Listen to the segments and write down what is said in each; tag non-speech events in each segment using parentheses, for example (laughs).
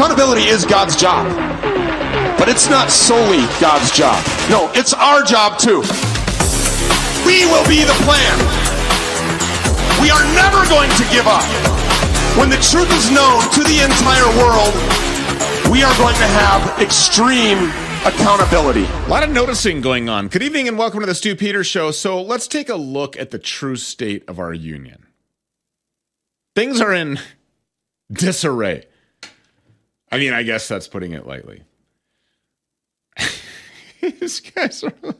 Accountability is God's job. But it's not solely God's job. No, it's our job too. We will be the plan. We are never going to give up. When the truth is known to the entire world, we are going to have extreme accountability. A lot of noticing going on. Good evening and welcome to the Stew Peters Show. So let's take a look at the true state of our union. Things are in disarray. I mean, I guess that's putting it lightly. (laughs) These guys are. (laughs)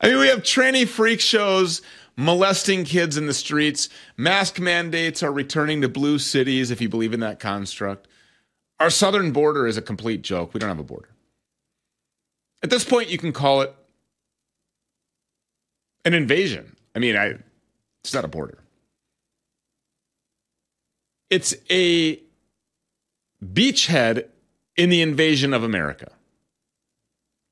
I mean, we have tranny freak shows molesting kids in the streets. Mask mandates are returning to blue cities, if you believe in that construct. Our southern border is a complete joke. We don't have a border. At this point, you can call it an invasion. I mean, I, it's not a border. It's a beachhead in the invasion of America.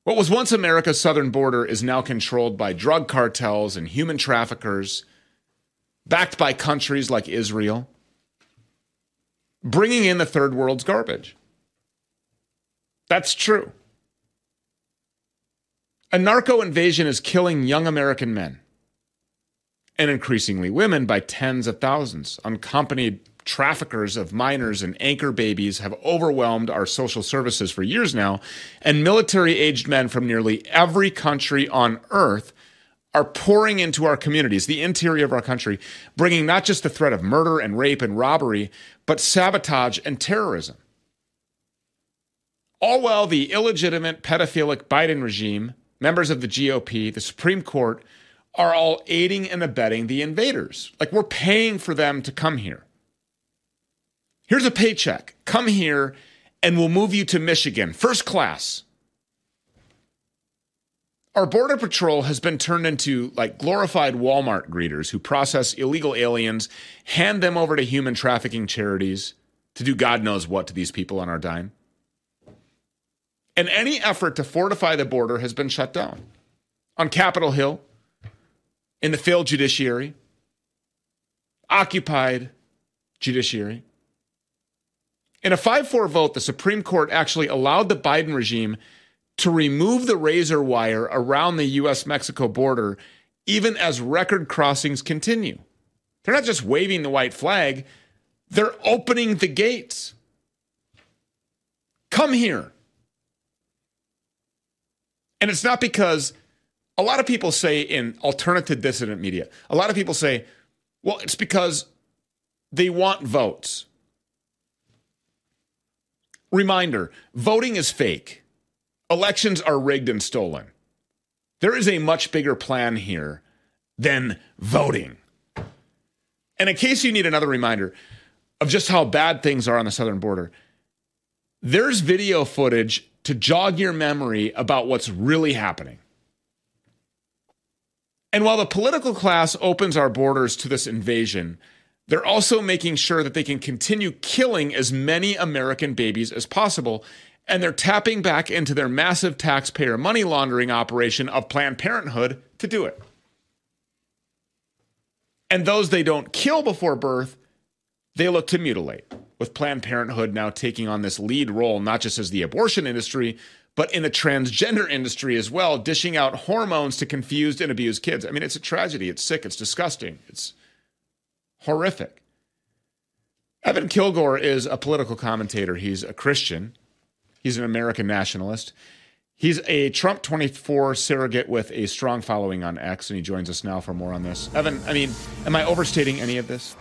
What was once America's southern border is now controlled by drug cartels and human traffickers, backed by countries like Israel, bringing in the third world's garbage. That's true. A narco invasion is killing young American men and increasingly women by tens of thousands, unaccompanied traffickers of minors and anchor babies have overwhelmed our social services for years now, and military aged men from nearly every country on earth are pouring into our communities, the interior of our country, bringing not just the threat of murder and rape and robbery, but sabotage and terrorism. All while the illegitimate pedophilic Biden regime, members of the GOP, the Supreme Court, are all aiding and abetting the invaders. Like we're paying for them to come here. Here's a paycheck. Come here and we'll move you to Michigan, first class. Our Border Patrol has been turned into like glorified Walmart greeters who process illegal aliens, hand them over to human trafficking charities to do God knows what to these people on our dime. And any effort to fortify the border has been shut down. On Capitol Hill, in the failed judiciary, occupied judiciary, in a 5 4 vote, the Supreme Court actually allowed the Biden regime to remove the razor wire around the US Mexico border, even as record crossings continue. They're not just waving the white flag, they're opening the gates. Come here. And it's not because a lot of people say in alternative dissident media, a lot of people say, well, it's because they want votes. Reminder voting is fake, elections are rigged and stolen. There is a much bigger plan here than voting. And in case you need another reminder of just how bad things are on the southern border, there's video footage to jog your memory about what's really happening. And while the political class opens our borders to this invasion, they're also making sure that they can continue killing as many American babies as possible. And they're tapping back into their massive taxpayer money laundering operation of Planned Parenthood to do it. And those they don't kill before birth, they look to mutilate, with Planned Parenthood now taking on this lead role, not just as the abortion industry, but in the transgender industry as well, dishing out hormones to confused and abused kids. I mean, it's a tragedy. It's sick. It's disgusting. It's horrific. Evan Kilgore is a political commentator. He's a Christian. He's an American nationalist. He's a Trump 24 surrogate with a strong following on X, and he joins us now for more on this. Evan, I mean, am I overstating any of this?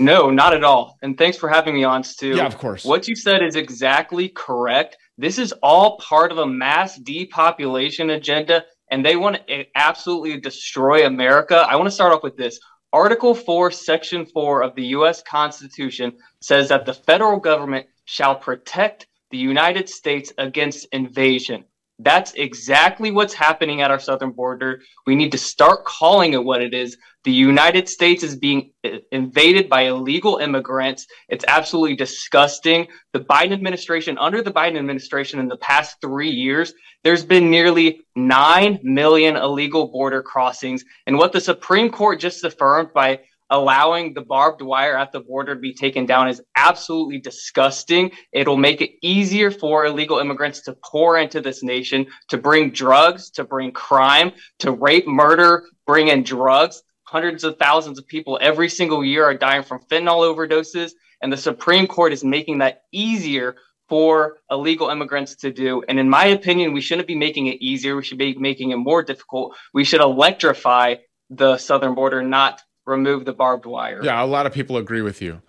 No, not at all. And thanks for having me on, Stew. Yeah, of course. What you said is exactly correct. This is all part of a mass depopulation agenda, and they want to absolutely destroy America. I want to start off with this. Article 4, Section 4 of the U.S. Constitution says that the federal government shall protect the United States against invasion. That's exactly what's happening at our southern border. We need to start calling it what it is. The United States is being invaded by illegal immigrants. It's absolutely disgusting. The Biden administration, under the Biden administration in the past three years, there's been nearly 9 million illegal border crossings. And what the Supreme Court just affirmed by allowing the barbed wire at the border to be taken down is absolutely disgusting. It'll make it easier for illegal immigrants to pour into this nation, to bring drugs, to bring crime, to rape, murder, bring in drugs. Hundreds of thousands of people every single year are dying from fentanyl overdoses. And the Supreme Court is making that easier for illegal immigrants to do. And in my opinion, we shouldn't be making it easier. We should be making it more difficult. We should electrify the southern border, not remove the barbed wire. Yeah, a lot of people agree with you.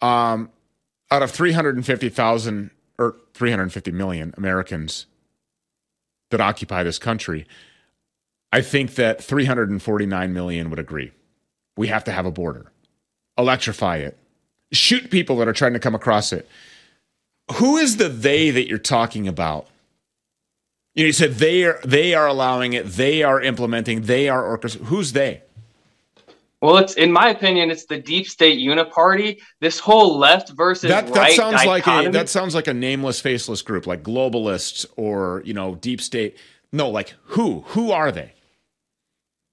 Um, out of 350,000 or 350 million Americans that occupy this country, I think that 349 million would agree. We have to have a border, electrify it, shoot people that are trying to come across it who is the they that you're talking about? You, know, you said they are they are allowing it, they are implementing, they are orchestrating. Who's they? Well, it's in my opinion, it's the deep state uniparty. This whole left versus that, that right sounds dichotomy. like a that sounds like a nameless, faceless group, like globalists or you know deep state. No, like who? Who are they?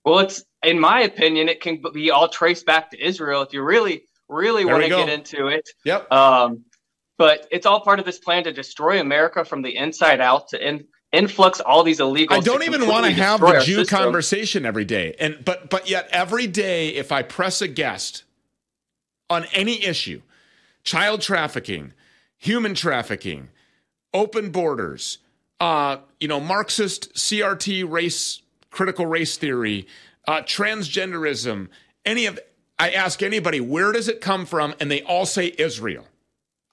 Well, it's in my opinion, it can be all traced back to Israel. If you really, really want to get into it, yep. Um, but it's all part of this plan to destroy America from the inside out to in, influx all these illegal. I don't even want to have the Jew system. conversation every day, and but but yet every day, if I press a guest on any issue, child trafficking, human trafficking, open borders, uh, you know, Marxist CRT race critical race theory, uh, transgenderism, any of I ask anybody where does it come from, and they all say Israel.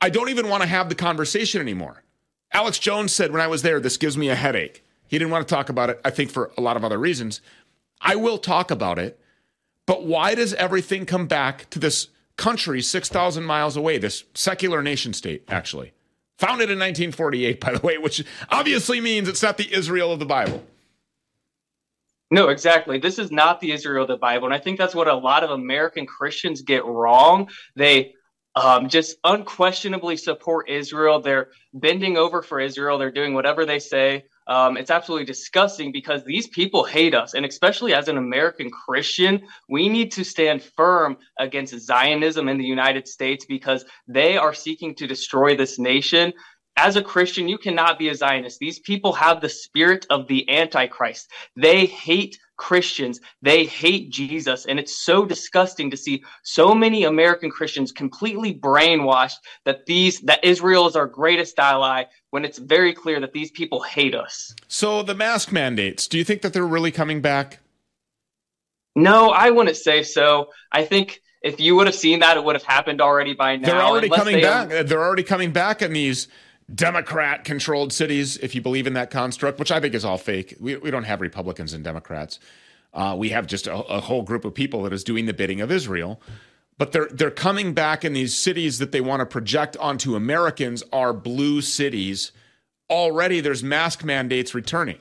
I don't even want to have the conversation anymore. Alex Jones said when I was there, this gives me a headache. He didn't want to talk about it, I think, for a lot of other reasons. I will talk about it, but why does everything come back to this country 6,000 miles away, this secular nation state, actually? Founded in 1948, by the way, which obviously means it's not the Israel of the Bible. No, exactly. This is not the Israel of the Bible. And I think that's what a lot of American Christians get wrong. They um, just unquestionably support Israel. They're bending over for Israel. They're doing whatever they say. Um, it's absolutely disgusting because these people hate us. And especially as an American Christian, we need to stand firm against Zionism in the United States because they are seeking to destroy this nation as a Christian, you cannot be a Zionist. These people have the spirit of the Antichrist. They hate Christians. They hate Jesus. And it's so disgusting to see so many American Christians completely brainwashed that these that Israel is our greatest ally when it's very clear that these people hate us. So the mask mandates, do you think that they're really coming back? No, I wouldn't say so. I think if you would have seen that, it would have happened already by now. They're already coming they back. They're already coming back in these Democrat controlled cities, if you believe in that construct, which I think is all fake. We, we don't have Republicans and Democrats. Uh, we have just a, a, whole group of people that is doing the bidding of Israel. But they're they're coming back in these cities that they want to project onto Americans are blue cities. Already there's mask mandates returning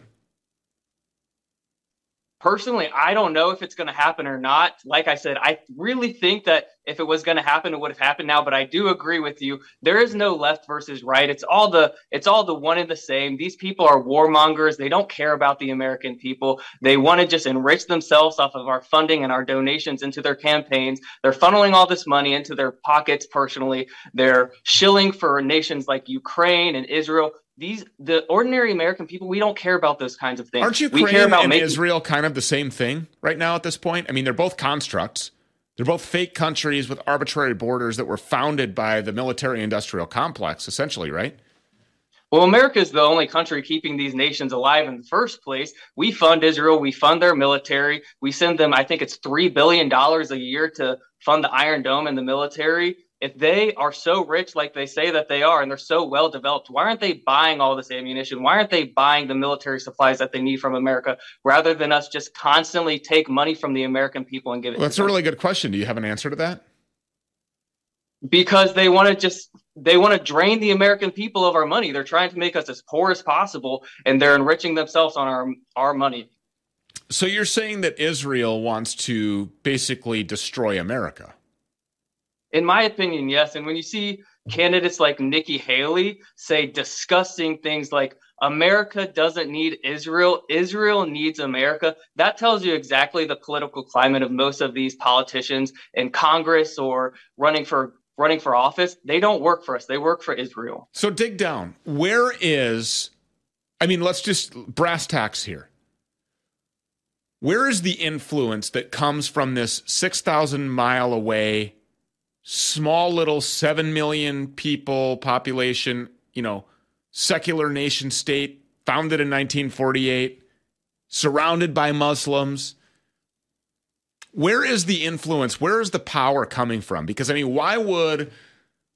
personally, I don't know if it's going to happen or not. Like I said, I really think that if it was going to happen, it would have happened now. But I do agree with you. There is no left versus right. It's all the it's all the one and the same. These people are warmongers. They don't care about the American people. They want to just enrich themselves off of our funding and our donations into their campaigns. They're funneling all this money into their pockets personally. They're shilling for nations like Ukraine and Israel these the ordinary American people, we don't care about those kinds of things. Aren't Ukraine we care about and making- Israel kind of the same thing right now at this point? I mean, they're both constructs. They're both fake countries with arbitrary borders that were founded by the military industrial complex, essentially, right? Well, America is the only country keeping these nations alive in the first place. We fund Israel, we fund their military, we send them, I think it's $3 billion a year to fund the Iron Dome and the military if they are so rich like they say that they are and they're so well developed why aren't they buying all this ammunition? Why aren't they buying the military supplies that they need from america rather than us just constantly take money from the american people and give it well, that's a really good question. Do you have an answer to that? Because they want to just they want to drain the american people of our money. They're trying to make us as poor as possible and they're enriching themselves on our our money. So you're saying that israel wants to basically destroy america in my opinion, yes. And when you see candidates like Nikki Haley say disgusting things like America doesn't need Israel, Israel needs America. That tells you exactly the political climate of most of these politicians in Congress or running for running for office. They don't work for us. They work for Israel. So dig down. Where is I mean, let's just brass tacks here. Where is the influence that comes from this 6,000 mile away, small little 7 million people population, you know, secular nation state founded in 1948, surrounded by Muslims? Where is the influence? Where is the power coming from? Because I mean, why would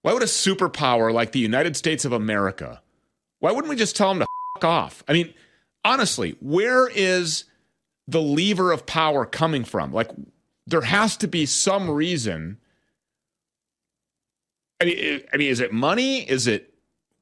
why would a superpower like the United States of America, why wouldn't we just tell them to fuck off? I mean, honestly, where is the lever of power coming from? Like, there has to be some reason. I mean, eh, I mean, is it money? Is it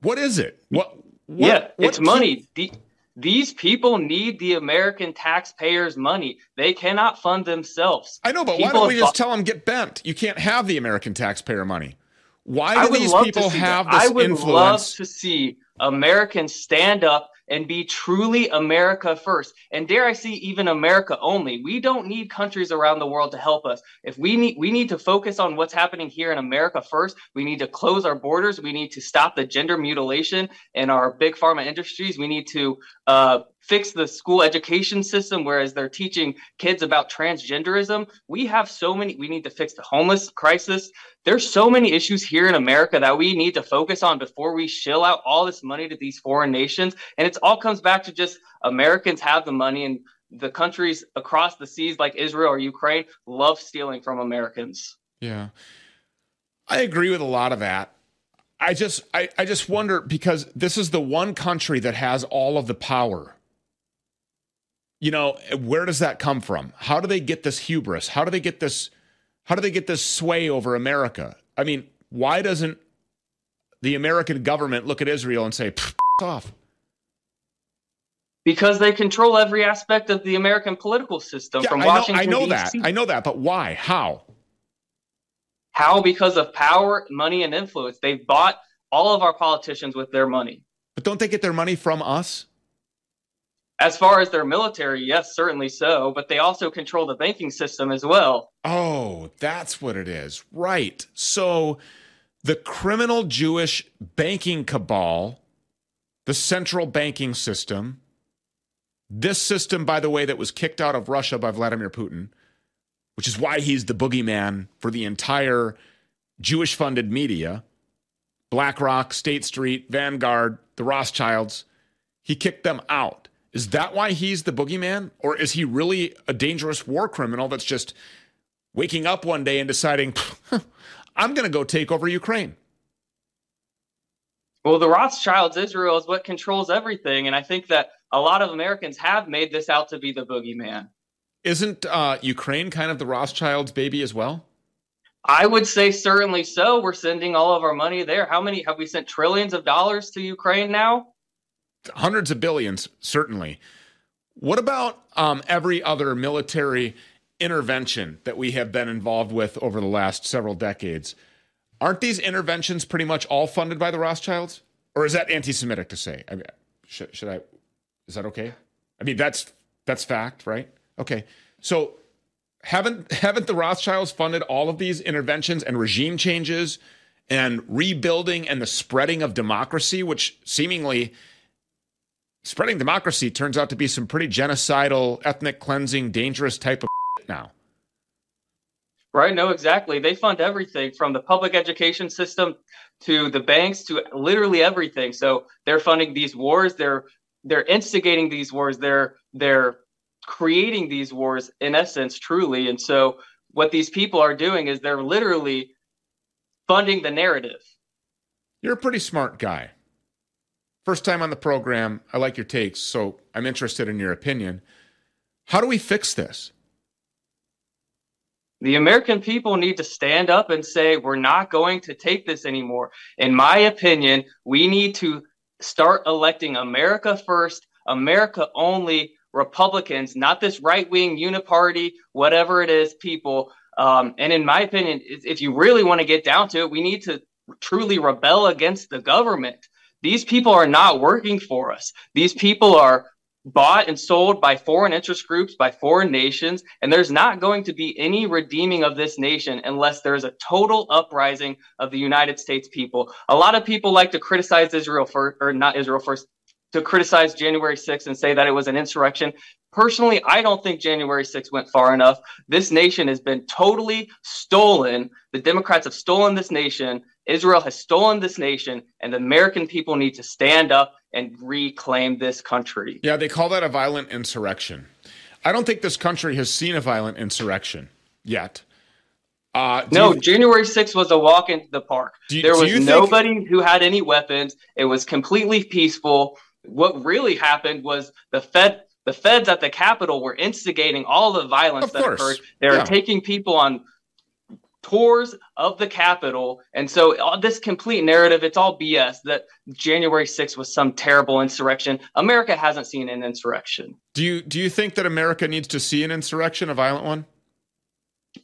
what is it? What? what yeah, what it's money. The, these people need the American taxpayers' money. They cannot fund themselves. I know, but people why don't we just tell them get bent? You can't have the American taxpayer money. Why do these people have that. this I would influence? love to see Americans stand up and be truly America first. And dare I say, even America only. We don't need countries around the world to help us. If we need, we need to focus on what's happening here in America first. We need to close our borders. We need to stop the gender mutilation in our big pharma industries. We need to uh, fix the school education system, whereas they're teaching kids about transgenderism. We have so many, we need to fix the homeless crisis. There's so many issues here in America that we need to focus on before we shill out all this money to these foreign nations. And it all comes back to just Americans have the money and the countries across the seas like Israel or Ukraine love stealing from Americans. Yeah. I agree with a lot of that. I just I, I just wonder because this is the one country that has all of the power you know, where does that come from? How do they get this hubris? How do they get this how do they get this sway over America? I mean, why doesn't the American government look at Israel and say, off? Because they control every aspect of the American political system yeah, from I Washington. Know, I know that. I know that, but why? How? How? Because of power, money, and influence. They've bought all of our politicians with their money. But don't they get their money from us? As far as their military, yes, certainly so, but they also control the banking system as well. Oh, that's what it is. Right. So the criminal Jewish banking cabal, the central banking system, this system, by the way, that was kicked out of Russia by Vladimir Putin, which is why he's the boogeyman for the entire Jewish funded media BlackRock, State Street, Vanguard, the Rothschilds. He kicked them out. Is that why he's the boogeyman? Or is he really a dangerous war criminal that's just waking up one day and deciding, (laughs) I'm going to go take over Ukraine? Well, the Rothschilds, Israel, is what controls everything. And I think that a lot of Americans have made this out to be the boogeyman. Isn't uh, Ukraine kind of the Rothschilds' baby as well? I would say certainly so. We're sending all of our money there. How many have we sent trillions of dollars to Ukraine now? Hundreds of billions, certainly. What about um, every other military intervention that we have been involved with over the last several decades? Aren't these interventions pretty much all funded by the Rothschilds? Or is that anti-Semitic to say? I mean, should, should I? Is that okay? I mean, that's that's fact, right? Okay. So haven't haven't the Rothschilds funded all of these interventions and regime changes and rebuilding and the spreading of democracy, which seemingly spreading democracy turns out to be some pretty genocidal, ethnic cleansing, dangerous type of (laughs) now. Right, no, exactly. They fund everything from the public education system to the banks to literally everything. So they're funding these wars. They're they're instigating these wars. They're they're creating these wars in essence, truly. And so what these people are doing is they're literally funding the narrative. You're a pretty smart guy. First time on the program. I like your takes, so I'm interested in your opinion. How do we fix this? The American people need to stand up and say, we're not going to take this anymore. In my opinion, we need to start electing America first, America only Republicans, not this right wing uniparty, whatever it is, people. Um, and in my opinion, if you really want to get down to it, we need to truly rebel against the government. These people are not working for us. These people are bought and sold by foreign interest groups, by foreign nations, and there's not going to be any redeeming of this nation unless there's a total uprising of the United States people. A lot of people like to criticize Israel for, or not Israel first, to criticize January 6th and say that it was an insurrection. Personally, I don't think January 6th went far enough. This nation has been totally stolen. The Democrats have stolen this nation. Israel has stolen this nation, and the American people need to stand up and reclaim this country. Yeah, they call that a violent insurrection. I don't think this country has seen a violent insurrection yet. Uh, no, you, January 6th was a walk into the park. You, there was nobody think... who had any weapons. It was completely peaceful. What really happened was the Fed, the feds at the Capitol were instigating all the violence that course. occurred. They were yeah. taking people on tours of the Capitol. And so all this complete narrative, it's all BS that January 6th was some terrible insurrection. America hasn't seen an insurrection. Do you do you think that America needs to see an insurrection, a violent one?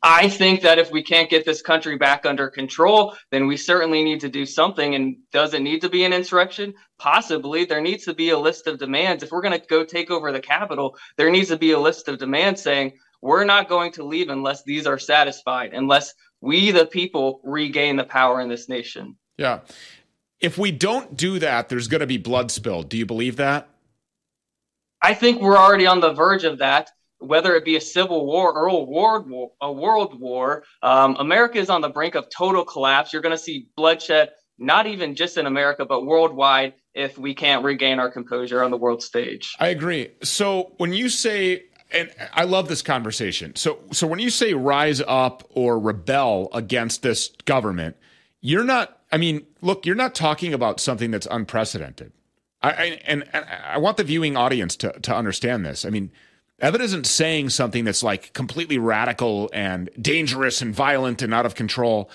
I think that if we can't get this country back under control, then we certainly need to do something. And does it need to be an insurrection? Possibly. There needs to be a list of demands. If we're going to go take over the Capitol, there needs to be a list of demands saying, we're not going to leave unless these are satisfied, unless we, the people, regain the power in this nation. Yeah. If we don't do that, there's going to be blood spilled. Do you believe that? I think we're already on the verge of that. Whether it be a civil war or a world war, a world war, um, America is on the brink of total collapse. You're going to see bloodshed, not even just in America, but worldwide, if we can't regain our composure on the world stage. I agree. So when you say and I love this conversation. So, so when you say rise up or rebel against this government, you're not. I mean, look, you're not talking about something that's unprecedented. I, I and, and, I want the viewing audience to to understand this. I mean, Evan isn't saying something that's like completely radical and dangerous and violent and out of control.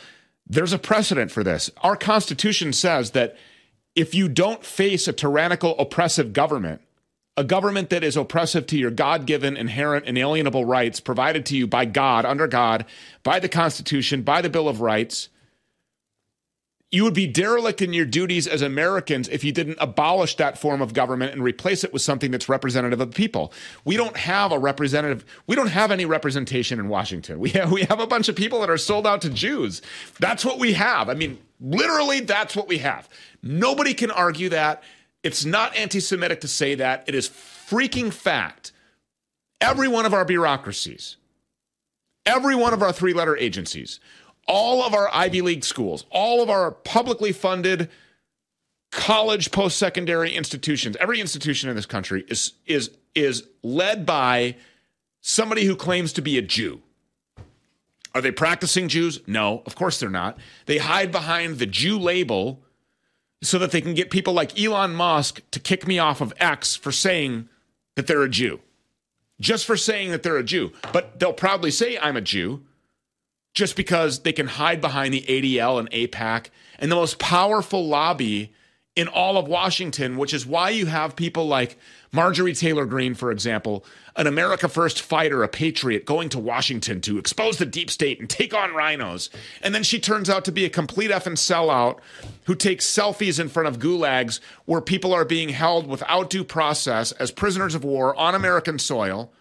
There's a precedent for this. Our Constitution says that if you don't face a tyrannical, oppressive government a government that is oppressive to your God given, inherent, inalienable rights provided to you by God, under God, by the Constitution, by the Bill of Rights. You would be derelict in your duties as Americans if you didn't abolish that form of government and replace it with something that's representative of the people. We don't have a representative, we don't have any representation in Washington. We have, we have a bunch of people that are sold out to Jews. That's what we have. I mean, literally, that's what we have. Nobody can argue that. It's not anti Semitic to say that. It is freaking fact. Every one of our bureaucracies, every one of our three letter agencies, all of our Ivy League schools, all of our publicly funded college post secondary institutions, every institution in this country is, is, is led by somebody who claims to be a Jew. Are they practicing Jews? No, of course they're not. They hide behind the Jew label so that they can get people like Elon Musk to kick me off of X for saying that they're a Jew. Just for saying that they're a Jew. But they'll proudly say I'm a Jew just because they can hide behind the ADL and AIPAC and the most powerful lobby in all of Washington, which is why you have people like Marjorie Taylor Greene, for example, an America First fighter, a patriot, going to Washington to expose the deep state and take on RINOs. And then she turns out to be a complete effing sellout who takes selfies in front of gulags where people are being held without due process as prisoners of war on American soil.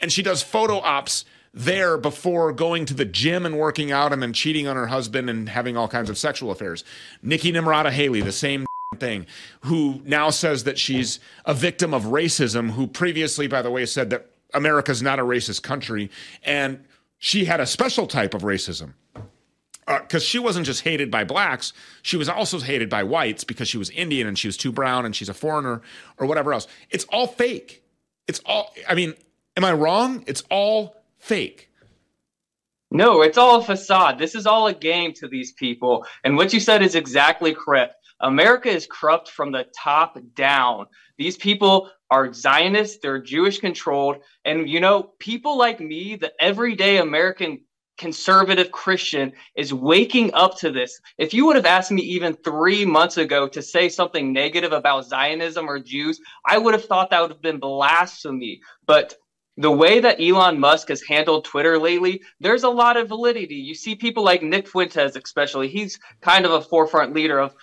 And she does photo ops there before going to the gym and working out and then cheating on her husband and having all kinds of sexual affairs. Nikki Nimarata Haley, the same thing, who now says that she's a victim of racism, who previously, by the way, said that America's not a racist country. And she had a special type of racism because uh, she wasn't just hated by blacks, she was also hated by whites because she was Indian and she was too brown and she's a foreigner or whatever else. It's all fake. It's all, I mean, am I wrong? It's all fake. No, it's all a facade. This is all a game to these people. And what you said is exactly correct. America is corrupt from the top down. These people are Zionists, they're Jewish controlled. And, you know, people like me, the everyday American conservative Christian, is waking up to this. If you would have asked me even three months ago to say something negative about Zionism or Jews, I would have thought that would have been blasphemy. But the way that Elon Musk has handled Twitter lately, there's a lot of validity. You see people like Nick Fuentes, especially, he's kind of a forefront leader of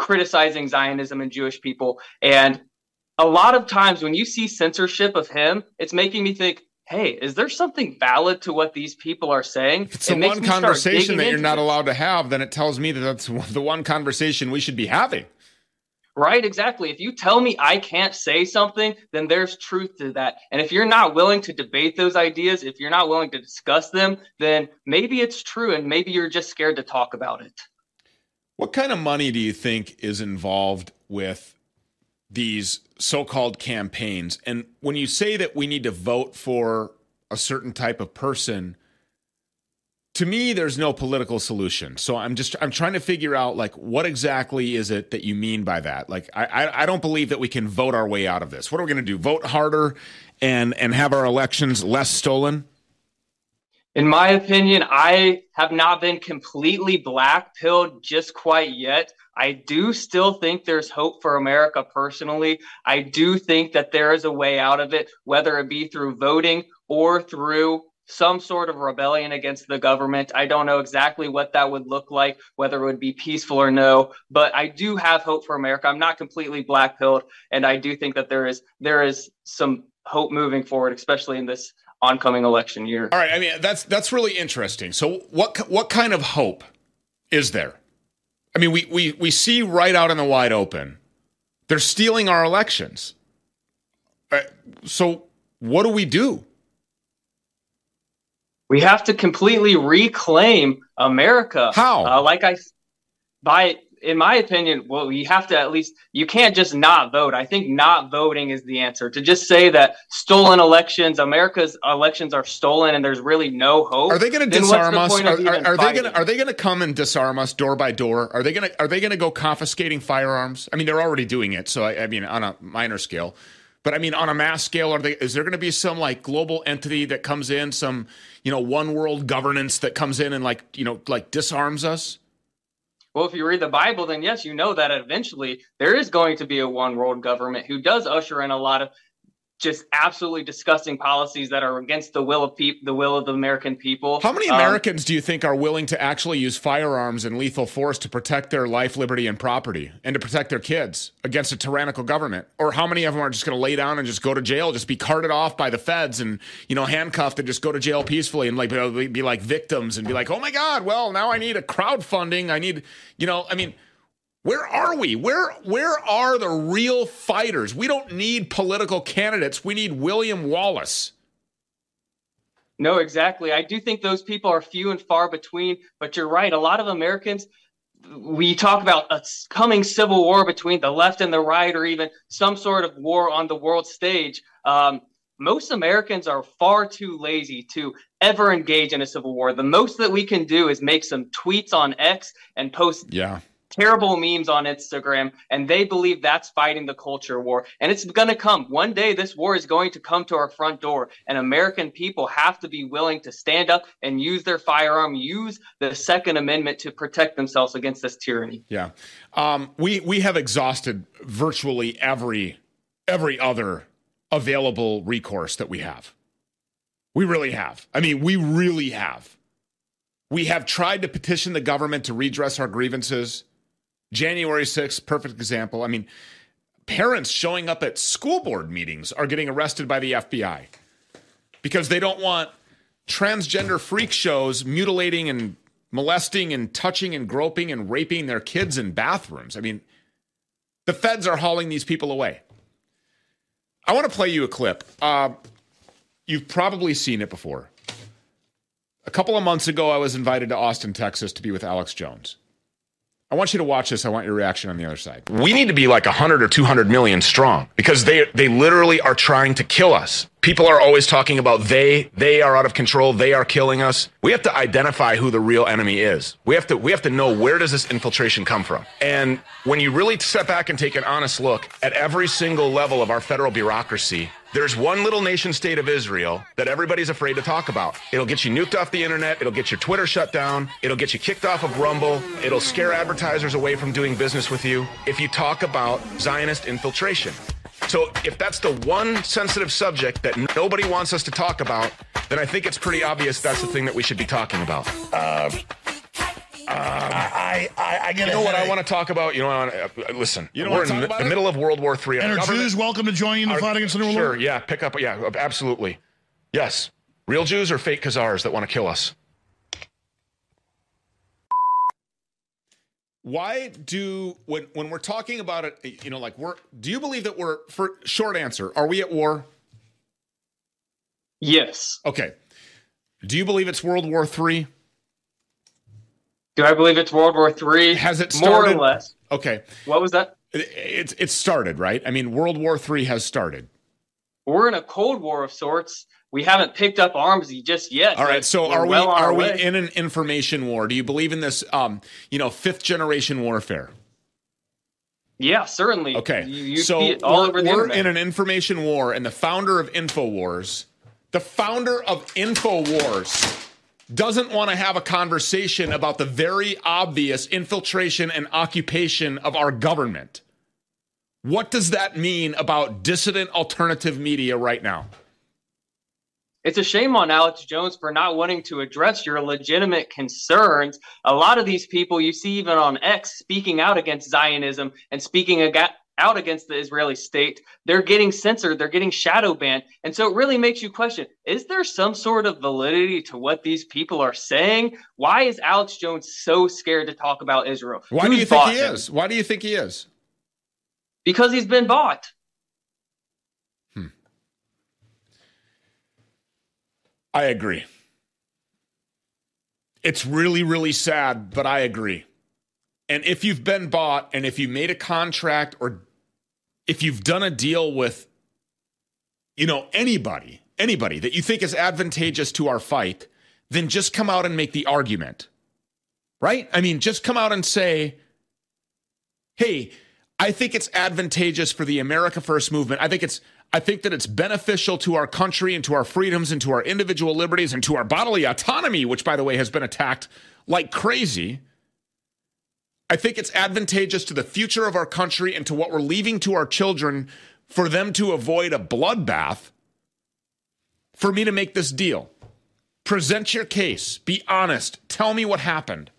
criticizing Zionism and Jewish people. And a lot of times when you see censorship of him, it's making me think, hey, is there something valid to what these people are saying? If it's the one conversation that you're not it. allowed to have, then it tells me that that's (laughs) the one conversation we should be having. Right, exactly. If you tell me I can't say something, then there's truth to that. And if you're not willing to debate those ideas, if you're not willing to discuss them, then maybe it's true and maybe you're just scared to talk about it. What kind of money do you think is involved with these so-called campaigns? And when you say that we need to vote for a certain type of person to me there's no political solution. So i'm just i'm trying to figure out like what exactly is it that you mean by that? Like i i, I don't believe that we can vote our way out of this. What are we going to do vote harder and and have our elections less stolen in my opinion, I have not been completely black pilled just quite yet. I do still think there's hope for America personally. I do think that there is a way out of it, whether it be through voting or through some sort of rebellion against the government. I don't know exactly what that would look like, whether it would be peaceful or no, but I do have hope for America. I'm not completely black pilled, and I do think that there is there is some hope moving forward, especially in this oncoming election year. All right, I mean that's that's really interesting. So what what kind of hope is there? I mean, we we we see right out in the wide open, they're stealing our elections. Uh, so what do we do? We have to completely reclaim America. How? Uh, like I, by in my opinion, well, you have to at least you can't just not vote. I think not voting is the answer. To just say that stolen elections, America's elections are stolen, and there's really no hope. Are they going to disarm us? Are, are, are they going to are they going to come and disarm us door by door? Are they going to are they going to go confiscating firearms? I mean, they're already doing it. So I, I mean, on a minor scale. But I mean, on a mass scale, are they? Is there going to be some like global entity that comes in, some you know one world governance that comes in and like you know like disarms us? Well, if you read the Bible, then yes, you know that eventually there is going to be a one world government who does usher in a lot of just absolutely disgusting policies that are against the will of people, the will of the American people. How many um, Americans um, do you think are willing to actually use firearms and lethal force to protect their life, liberty, and property, and to protect their kids against a tyrannical government? Or how many of them are just going to lay down and just go to jail, just be carted off by the feds and you know handcuffed and just go to jail peacefully and like be, be like victims and be like, oh my god, well now I need a crowdfunding, I need you know, I mean where are we? Where where are the real fighters? We don't need political candidates. We need William Wallace. No, exactly. I do think those people are few and far between, but you're right. A lot of Americans we talk about a coming civil war between the left and the right, or even some sort of war on the world stage. Um, most Americans are far too lazy to ever engage in a civil war. The most that we can do is make some tweets on X and post yeah terrible memes on Instagram, and they believe that's fighting the culture war. And it's going to come. One day, this war is going to come to our front door, and American people have to be willing to stand up and use their firearm, use the Second Amendment to protect themselves against this tyranny. Yeah, um, we we have exhausted virtually every every other available recourse that we have. We really have. I mean, we really have. We have tried to petition the government to redress our grievances. January 6th, perfect example. I mean, parents showing up at school board meetings are getting arrested by the FBI because they don't want transgender freak shows mutilating and molesting and touching and groping and raping their kids in bathrooms. I mean, the feds are hauling these people away. I want to play you a clip. Uh, you've probably seen it before. A couple of months ago, I was invited to Austin, Texas to be with Alex Jones. I want you to watch this. I want your reaction on the other side. We need to be like 100 or 200 million strong because they they literally are trying to kill us. People are always talking about they they are out of control, they are killing us. We have to identify who the real enemy is. We have to we have to know where does this infiltration come from? And when you really step back and take an honest look at every single level of our federal bureaucracy, there's one little nation state of Israel that everybody's afraid to talk about. It'll get you nuked off the internet. It'll get your Twitter shut down. It'll get you kicked off of Rumble. It'll scare advertisers away from doing business with you if you talk about Zionist infiltration. So if that's the one sensitive subject that nobody wants us to talk about, then I think it's pretty obvious that's the thing that we should be talking about. Uh, I, I, I get You know what I want to talk about? You know, I wanna, uh, listen. You know we're in talk the it? middle of World War III. And Our are Jews welcome to join you in the our- fight against the New Sure, World? yeah, pick up. Yeah, absolutely. Yes, real Jews or fake Khazars that want to kill us. Why do when when we're talking about it, you know, like we're do you believe that we're for short answer, are we at war? Yes. Okay. Do you believe it's World War III? Do I believe it's World War Three? Has it More started? or less. Okay. What was that? It, it's it's started, right? I mean, World War Three has started. We're in a Cold War of sorts. We haven't picked up arms just yet. All right. So are we well are we way. in an information war? Do you believe in this um, you know, fifth generation warfare? Yeah, certainly. Okay. You, you so all we're, over the we're in an information war, and the founder of InfoWars, the founder of InfoWars, doesn't want to have a conversation about the very obvious infiltration and occupation of our government. What does that mean about dissident alternative media right now? it's a shame on Alex Jones for not wanting to address your legitimate concerns. A lot of these people you see even on X speaking out against Zionism and speaking aga- out against the Israeli state, they're getting censored, they're getting shadow banned. And so it really makes you question is there some sort of validity to what these people are saying? Why is Alex Jones so scared to talk about Israel? Why do you think he him? is? Why do you think he is? Because he's been bought. Hmm. I agree. It's really, really sad, but I agree. And if you've been bought and if you made a contract or if you've done a deal with, you know, anybody, anybody that you think is advantageous to our fight, then just come out and make the argument. Right? I mean, just come out and say, hey, I think it's advantageous for the America First movement. I think it's I think that it's beneficial to our country and to our freedoms and to our individual liberties and to our bodily autonomy, which by the way has been attacked like crazy. I think it's advantageous to the future of our country and to what we're leaving to our children for them to avoid a bloodbath for me to make this deal. Present your case, be honest, tell me what happened.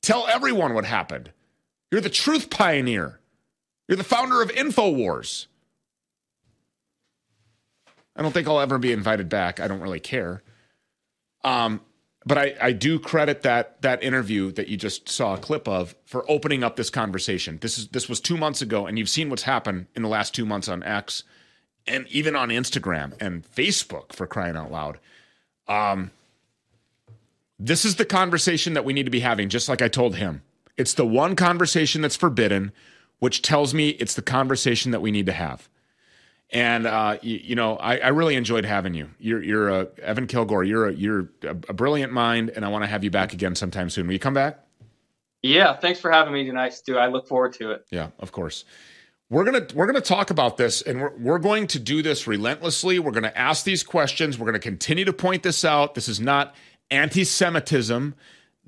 Tell everyone what happened. You're the truth pioneer. You're the founder of InfoWars. I don't think I'll ever be invited back. I don't really care. Um, but I, I do credit that that interview that you just saw a clip of for opening up this conversation. This is this was two months ago, and you've seen what's happened in the last two months on X and even on Instagram and Facebook for crying out loud. Um, this is the conversation that we need to be having, just like I told him. It's the one conversation that's forbidden, which tells me it's the conversation that we need to have. And uh, you, you know, I, I really enjoyed having you. You're, you're a Evan Kilgore. You're a you're a, a brilliant mind, and I want to have you back again sometime soon. Will you come back? Yeah, thanks for having me tonight, Stew. I look forward to it. Yeah, of course. We're gonna we're gonna talk about this, and we're we're going to do this relentlessly. We're gonna ask these questions. We're gonna continue to point this out. This is not anti-Semitism.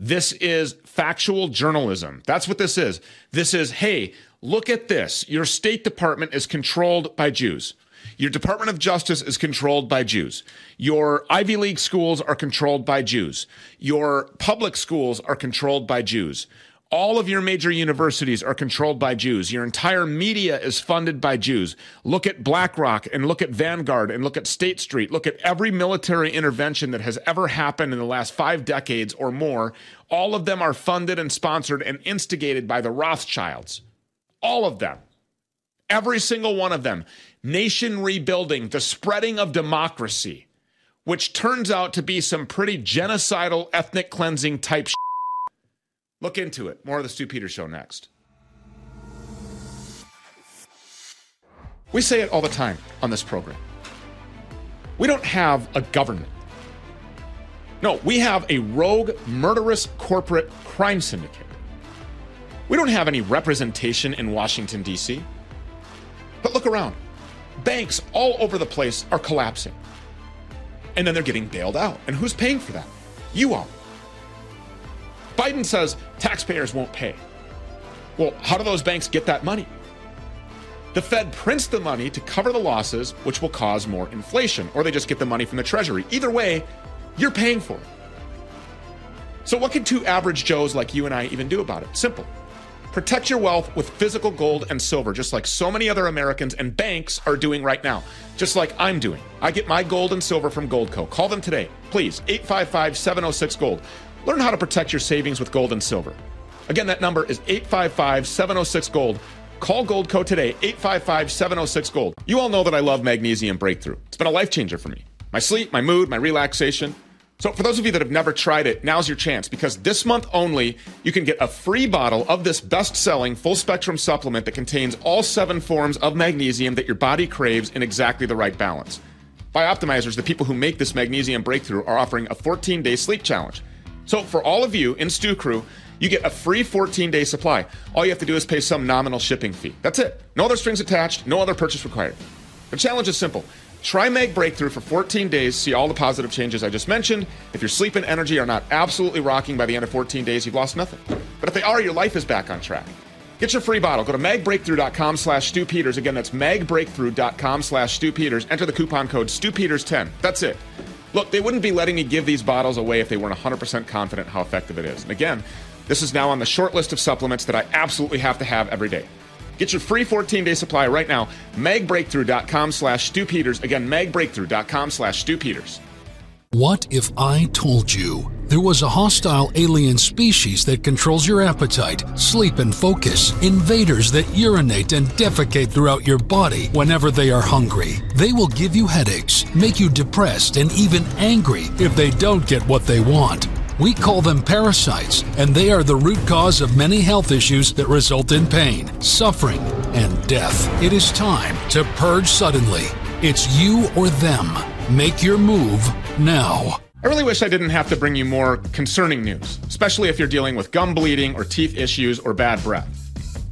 This is factual journalism. That's what this is. This is, hey, look at this. Your State Department is controlled by Jews. Your Department of Justice is controlled by Jews. Your Ivy League schools are controlled by Jews. Your public schools are controlled by Jews. All of your major universities are controlled by Jews. Your entire media is funded by Jews. Look at BlackRock and look at Vanguard and look at State Street. Look at every military intervention that has ever happened in the last five decades or more. All of them are funded and sponsored and instigated by the Rothschilds. All of them. Every single one of them. Nation rebuilding, the spreading of democracy, which turns out to be some pretty genocidal ethnic cleansing type shit. Look into it. More of the Stew Peters Show next. We say it all the time on this program. We don't have a government. No, we have a rogue, murderous corporate crime syndicate. We don't have any representation in Washington, D.C. But look around. Banks all over the place are collapsing. And then they're getting bailed out. And who's paying for that? You are. Biden says taxpayers won't pay. Well, how do those banks get that money? The Fed prints the money to cover the losses, which will cause more inflation, or they just get the money from the Treasury. Either way, you're paying for it. So, what can two average Joes like you and I even do about it? Simple. Protect your wealth with physical gold and silver, just like so many other Americans and banks are doing right now, just like I'm doing. I get my gold and silver from Goldco. Call them today, please, 855 706 Gold. Learn how to protect your savings with gold and silver. Again, that number is 855 706 Gold. Call Goldco today, 855 706 Gold. You all know that I love Magnesium Breakthrough. It's been a life changer for me. My sleep, my mood, my relaxation. So, for those of you that have never tried it, now's your chance because this month only, you can get a free bottle of this best selling full spectrum supplement that contains all seven forms of magnesium that your body craves in exactly the right balance. BiOptimizers, the people who make this magnesium breakthrough, are offering a 14 day sleep challenge. So, for all of you in Stew Crew, you get a free 14 day supply. All you have to do is pay some nominal shipping fee. That's it. No other strings attached, no other purchase required. The challenge is simple. Try Mag Breakthrough for 14 days, see all the positive changes I just mentioned. If your sleep and energy are not absolutely rocking by the end of 14 days, you've lost nothing. But if they are, your life is back on track. Get your free bottle. Go to magbreakthrough.com slash stewpeters. Again, that's magbreakthrough.com slash stewpeters. Enter the coupon code stewpeters10. That's it. Look, they wouldn't be letting me give these bottles away if they weren't 100% confident how effective it is. And again, this is now on the short list of supplements that I absolutely have to have every day. Get your free 14-day supply right now. Magbreakthrough.com slash stewpeters. Again, magbreakthrough.com slash stewpeters. What if I told you there was a hostile alien species that controls your appetite, sleep, and focus? Invaders that urinate and defecate throughout your body whenever they are hungry. They will give you headaches, make you depressed, and even angry if they don't get what they want. We call them parasites, and they are the root cause of many health issues that result in pain, suffering, and death. It is time to purge suddenly. It's you or them. Make your move now. I really wish I didn't have to bring you more concerning news, especially if you're dealing with gum bleeding or teeth issues or bad breath.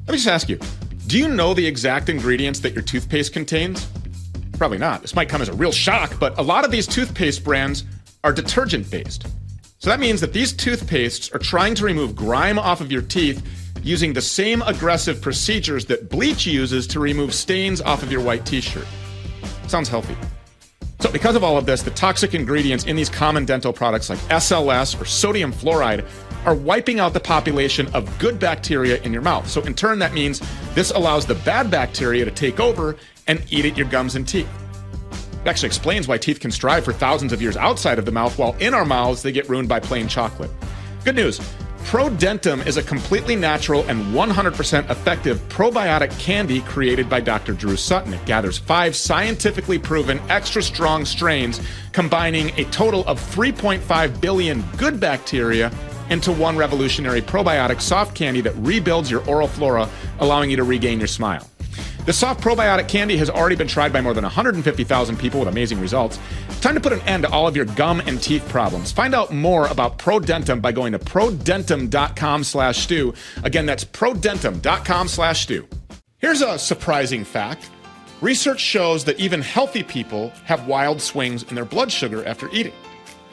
Let me just ask you do you know the exact ingredients that your toothpaste contains? Probably not. This might come as a real shock, but a lot of these toothpaste brands are detergent based. So that means that these toothpastes are trying to remove grime off of your teeth using the same aggressive procedures that bleach uses to remove stains off of your white t shirt. Sounds healthy. So, because of all of this, the toxic ingredients in these common dental products like SLS or sodium fluoride are wiping out the population of good bacteria in your mouth. So, in turn, that means this allows the bad bacteria to take over and eat at your gums and teeth. It actually explains why teeth can strive for thousands of years outside of the mouth, while in our mouths they get ruined by plain chocolate. Good news ProDentim is a completely natural and 100% effective probiotic candy created by Dr. Drew Sutton. It gathers five scientifically proven extra strong strains, combining a total of 3.5 billion good bacteria into one revolutionary probiotic soft candy that rebuilds your oral flora, allowing you to regain your smile. The soft probiotic candy has already been tried by more than 150,000 people with amazing results. Time to put an end to all of your gum and teeth problems. Find out more about ProDentim by going to prodentim.com slash stew. Again, that's prodentim.com slash stew. Here's a surprising fact. Research shows that even healthy people have wild swings in their blood sugar after eating.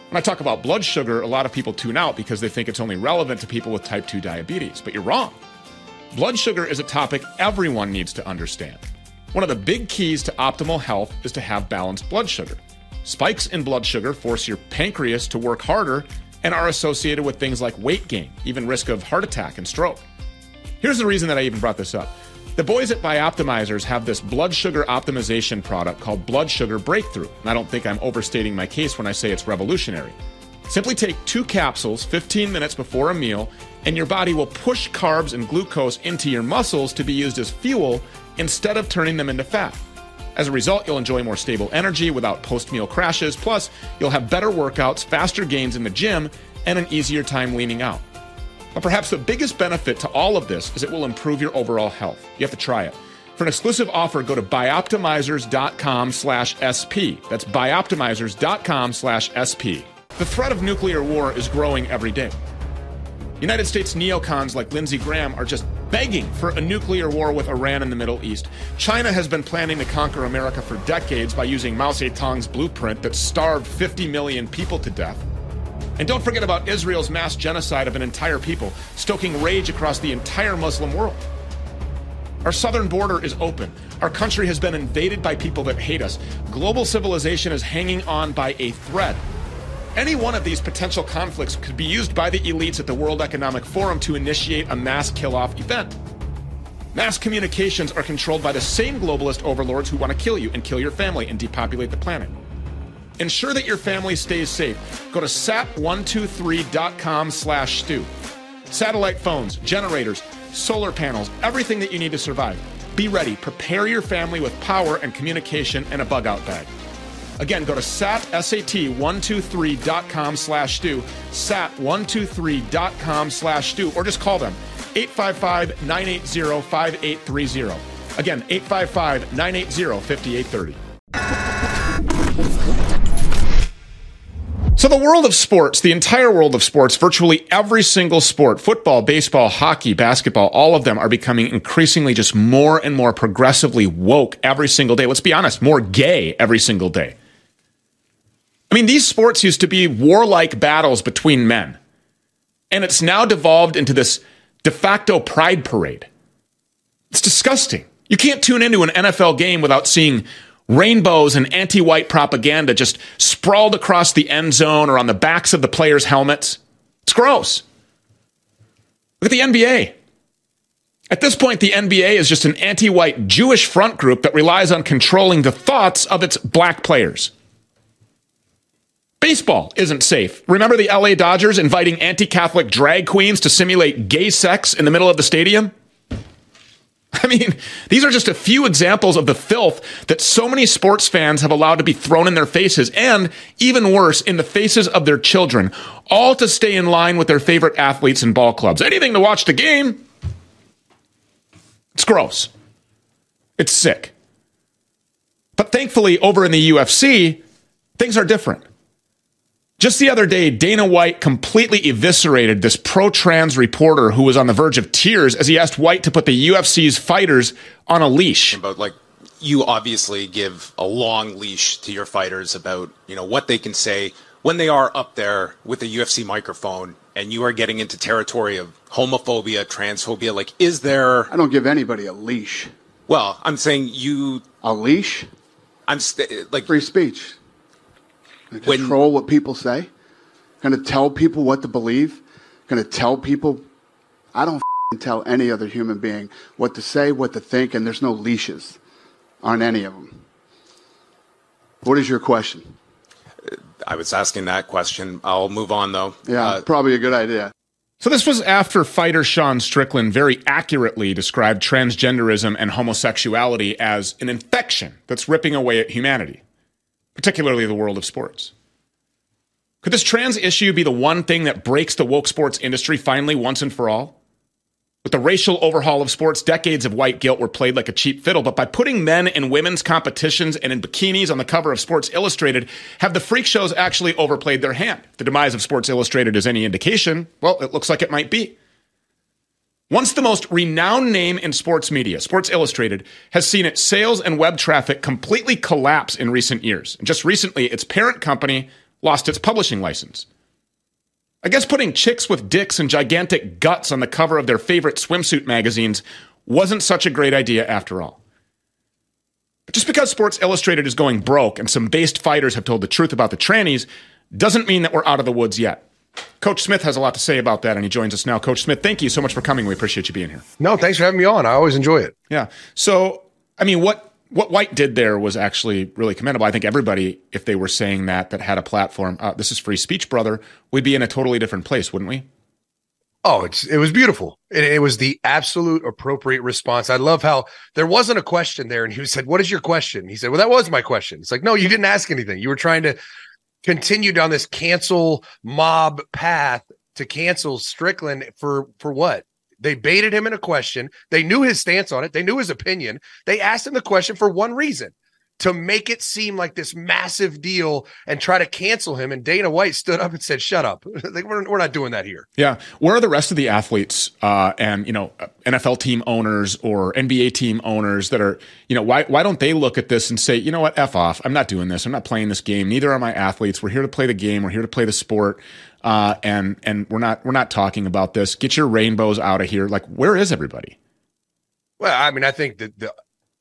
When I talk about blood sugar, a lot of people tune out because they think it's only relevant to people with type 2 diabetes, but you're wrong. Blood sugar is a topic everyone needs to understand. One of the big keys to optimal health is to have balanced blood sugar. Spikes in blood sugar force your pancreas to work harder and are associated with things like weight gain, even risk of heart attack and stroke. Here's the reason that I even brought this up. The boys at BiOptimizers have this blood sugar optimization product called Blood Sugar Breakthrough, and I don't think I'm overstating my case when I say it's revolutionary. Simply take two capsules 15 minutes before a meal and your body will push carbs and glucose into your muscles to be used as fuel instead of turning them into fat. As a result, you'll enjoy more stable energy without post meal crashes. Plus, you'll have better workouts, faster gains in the gym, and an easier time leaning out. But perhaps the biggest benefit to all of this is it will improve your overall health. You have to try it. For an exclusive offer, go to bioptimizers.com slash SP. That's bioptimizers.com slash SP. The threat of nuclear war is growing every day. United States neocons like Lindsey Graham are just begging for a nuclear war with Iran in the Middle East. China has been planning to conquer America for decades by using Mao Zedong's blueprint that starved 50 million people to death. And don't forget about Israel's mass genocide of an entire people, stoking rage across the entire Muslim world. Our southern border is open. Our country has been invaded by people that hate us. Global civilization is hanging on by a thread. Any one of these potential conflicts could be used by the elites at the World Economic Forum to initiate a mass kill off event. Mass communications are controlled by the same globalist overlords who want to kill you and kill your family and depopulate the planet. Ensure that your family stays safe. Go to sat123.com slash stew. Satellite phones, generators, solar panels, everything that you need to survive. Be ready. Prepare your family with power and communication and a bug out bag. Again, go to sat, sat123.com slash stew, sat123.com slash stew, or just call them 855 980 5830. Again, 855 980 5830. So, the world of sports, the entire world of sports, virtually every single sport, football, baseball, hockey, basketball, all of them are becoming increasingly just more and more progressively woke every single day. Let's be honest, more gay every single day. I mean, these sports used to be warlike battles between men, and it's now devolved into this de facto pride parade. It's disgusting. You can't tune into an NFL game without seeing rainbows and anti white propaganda just sprawled across the end zone or on the backs of the players' helmets. It's gross. Look at the NBA. At this point, the NBA is just an anti white Jewish front group that relies on controlling the thoughts of its black players. Baseball isn't safe. Remember the LA Dodgers inviting anti Catholic drag queens to simulate gay sex in the middle of the stadium? (laughs) I mean, these are just a few examples of the filth that so many sports fans have allowed to be thrown in their faces, and even worse, in the faces of their children, all to stay in line with their favorite athletes and ball clubs. Anything to watch the game. It's gross. It's sick. But thankfully, over in the UFC, things are different. Just the other day, Dana White completely eviscerated this pro trans reporter who was on the verge of tears as he asked White to put the UFC's fighters on a leash. About like you obviously give a long leash to your fighters about, you know, what they can say when they are up there with the UFC microphone and you are getting into territory of homophobia, transphobia. Like, is there. I don't give anybody a leash. Well, I'm saying you. A leash? I'm st- like. Free speech. When, control what people say. Going to tell people what to believe. Going to tell people. I don't tell any other human being what to say, what to think, and there's no leashes on any of them. What is your question? I was asking that question. I'll move on though. Yeah, uh, probably a good idea. So, this was after fighter Sean Strickland very accurately described transgenderism and homosexuality as an infection that's ripping away at humanity particularly the world of sports. Could this trans issue be the one thing that breaks the woke sports industry finally once and for all? With the racial overhaul of sports, decades of white guilt were played like a cheap fiddle, but by putting men in women's competitions and in bikinis on the cover of Sports Illustrated, have the freak shows actually overplayed their hand? If the demise of Sports Illustrated is any indication, well, it looks like it might be. Once the most renowned name in sports media, Sports Illustrated, has seen its sales and web traffic completely collapse in recent years. And just recently, its parent company lost its publishing license. I guess putting chicks with dicks and gigantic guts on the cover of their favorite swimsuit magazines wasn't such a great idea after all. But just because Sports Illustrated is going broke and some based fighters have told the truth about the trannies doesn't mean that we're out of the woods yet. Coach Smith has a lot to say about that, and he joins us now. Coach Smith, thank you so much for coming. We appreciate you being here. No, thanks for having me on. I always enjoy it. Yeah. So, I mean, what what White did there was actually really commendable. I think everybody, if they were saying that, that had a platform, uh, this is free speech, brother, we'd be in a totally different place, wouldn't we? Oh, it's it was beautiful. It, it, was the absolute appropriate response. I love how there wasn't a question there, and he said, "What is your question?" He said, "Well, that was my question." It's like, no, you didn't ask anything. You were trying to continue down this cancel mob path to cancel Strickland for for what? They baited him in a question. They knew his stance on it. They knew his opinion. They asked him the question for one reason to make it seem like this massive deal and try to cancel him. And Dana White stood up and said, "Shut up! (laughs) like, we're, we're not doing that here." Yeah, where are the rest of the athletes uh, and you know NFL team owners or NBA team owners that are you know why why don't they look at this and say, you know what, f off, I'm not doing this. I'm not playing this game. Neither are my athletes. We're here to play the game. We're here to play the sport. Uh, and and we're not we're not talking about this. Get your rainbows out of here. Like, where is everybody? Well, I mean, I think that the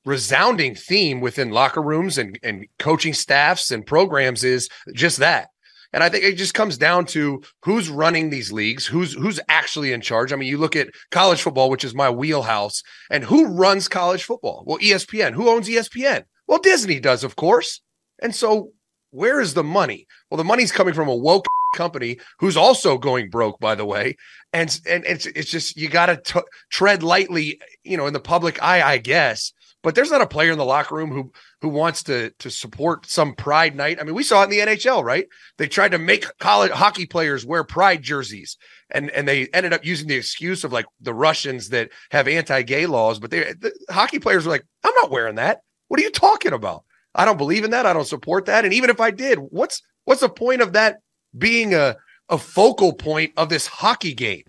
resounding theme within locker rooms and, and coaching staffs and programs is just that. And I think it just comes down to who's running these leagues, who's who's actually in charge. I mean, you look at college football, which is my wheelhouse, and who runs college football? Well, ESPN. Who owns ESPN? Well, Disney does, of course. And so where is the money? Well, the money's coming from a woke (laughs) company who's also going broke, by the way. And and it's it's just you got to tread lightly, you know, in the public eye, I guess. But there's not a player in the locker room who who wants to to support some pride night. I mean, we saw it in the NHL, right? They tried to make college hockey players wear pride jerseys, and and they ended up using the excuse of like the Russians that have anti-gay laws. But they the hockey players were like, "I'm not wearing that. What are you talking about? I don't believe in that. I don't support that. And even if I did, what's what's the point of that being a a focal point of this hockey game?"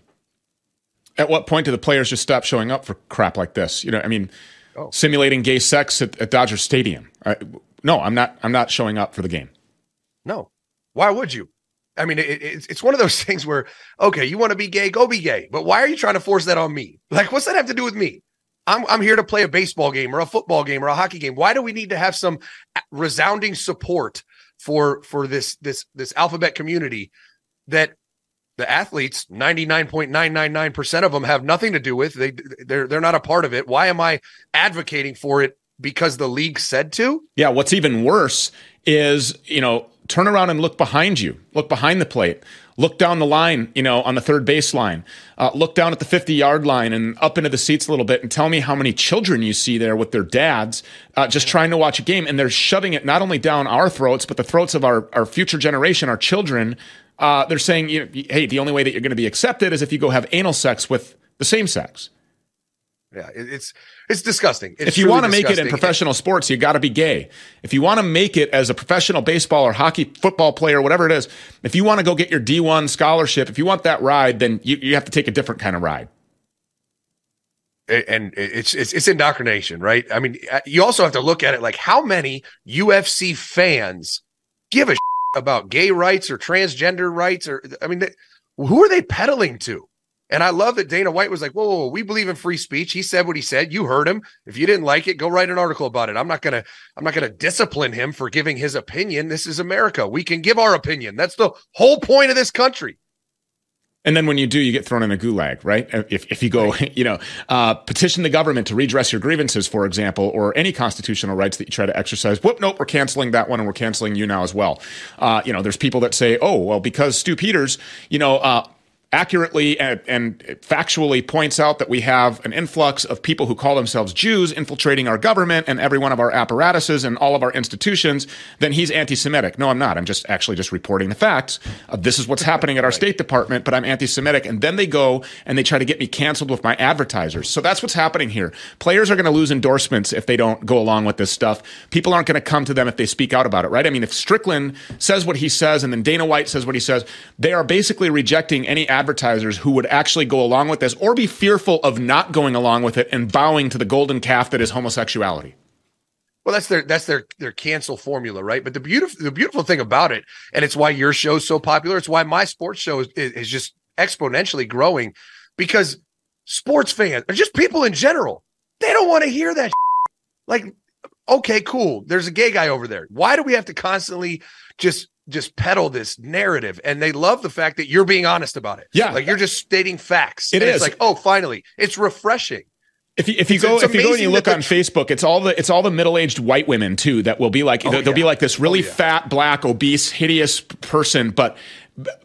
At what point do the players just stop showing up for crap like this? You know, I mean oh. simulating gay sex at, at Dodger Stadium. I, no, I'm not. I'm not showing up for the game. No, why would you? I mean, it, it's it's one of those (laughs) things where okay, you want to be gay, go be gay, but why are you trying to force that on me? Like, what's that have to do with me? I'm I'm here to play a baseball game or a football game or a hockey game. Why do we need to have some uh, resounding support for for this this this alphabet community that the athletes 99.999% of them have nothing to do with they they're they're not a part of it. Why am i advocating for it because the league said to? Yeah what's even worse is you know turn around and look behind you look behind the plate look down the line you know on the third baseline uh, look down at the 50 yard line and up into the seats a little bit and tell me how many children you see there with their dads uh, just trying to watch a game. And they're shoving it not only down our throats but the throats of our, our future generation our children uh, they're saying, you know, hey, the only way that you're going to be accepted is if you go have anal sex with the same sex. Yeah, it's it's disgusting. It's if you want to make it in professional sports, you got to be gay. If you want to make it as a professional baseball or hockey, football player, whatever it is, if you want to go get your D1 scholarship, if you want that ride, then you, you have to take a different kind of ride. And it's, it's it's indoctrination, right? I mean, uh, you also have to look at it like how many UFC fans give a about gay rights or transgender rights or I mean, they, who are they peddling to? And I love that Dana White was like, whoa, whoa, whoa, we believe in free speech. He said what he said. You heard him. If you didn't like it, go write an article about it. I'm not gonna, I'm not gonna discipline him for giving his opinion. This is America. We can give our opinion. That's the whole point of this country. And then when you do, you get thrown in a gulag, right? If, if you go, (laughs) you know, uh, petition the government to redress your grievances, for example, or any constitutional rights that you try to exercise. Whoop, nope, we're canceling that one and we're canceling you now as well. Uh, you know, there's people that say, oh, well, because Stew Peters, you know, uh, accurately and, and, factually points out that we have an influx of people who call themselves Jews infiltrating our government and every one of our apparatuses and all of our institutions, then he's anti-Semitic. No, I'm not. I'm just actually just reporting the facts. Uh, this is what's happening at our State Department, but I'm anti-Semitic. And then they go and they try to get me canceled with my advertisers. So that's what's happening here. Players are going to lose endorsements if they don't go along with this stuff. People aren't going to come to them if they speak out about it, right? I mean, if Strickland says what he says and then Dana White says what he says, they are basically rejecting any advertisers who would actually go along with this or be fearful of not going along with it and bowing to the golden calf that is homosexuality. Well, that's their that's their their cancel formula, right? But the beautiful the beautiful thing about it, and it's why your show's so popular. It's why my sports show is, is just exponentially growing, because sports fans or just people in general, they don't want to hear that. Like, okay, cool. There's a gay guy over there. Why do we have to constantly just just peddle this narrative and they love the fact that you're being honest about it. Yeah. Like you're just stating facts. It is. It's like, oh, finally, it's refreshing. If you, if you go if you go and you look on Facebook, it's all the it's all the middle aged white women too that will be like oh, they'll, yeah. be like this really oh, yeah. fat, black, obese, hideous person, but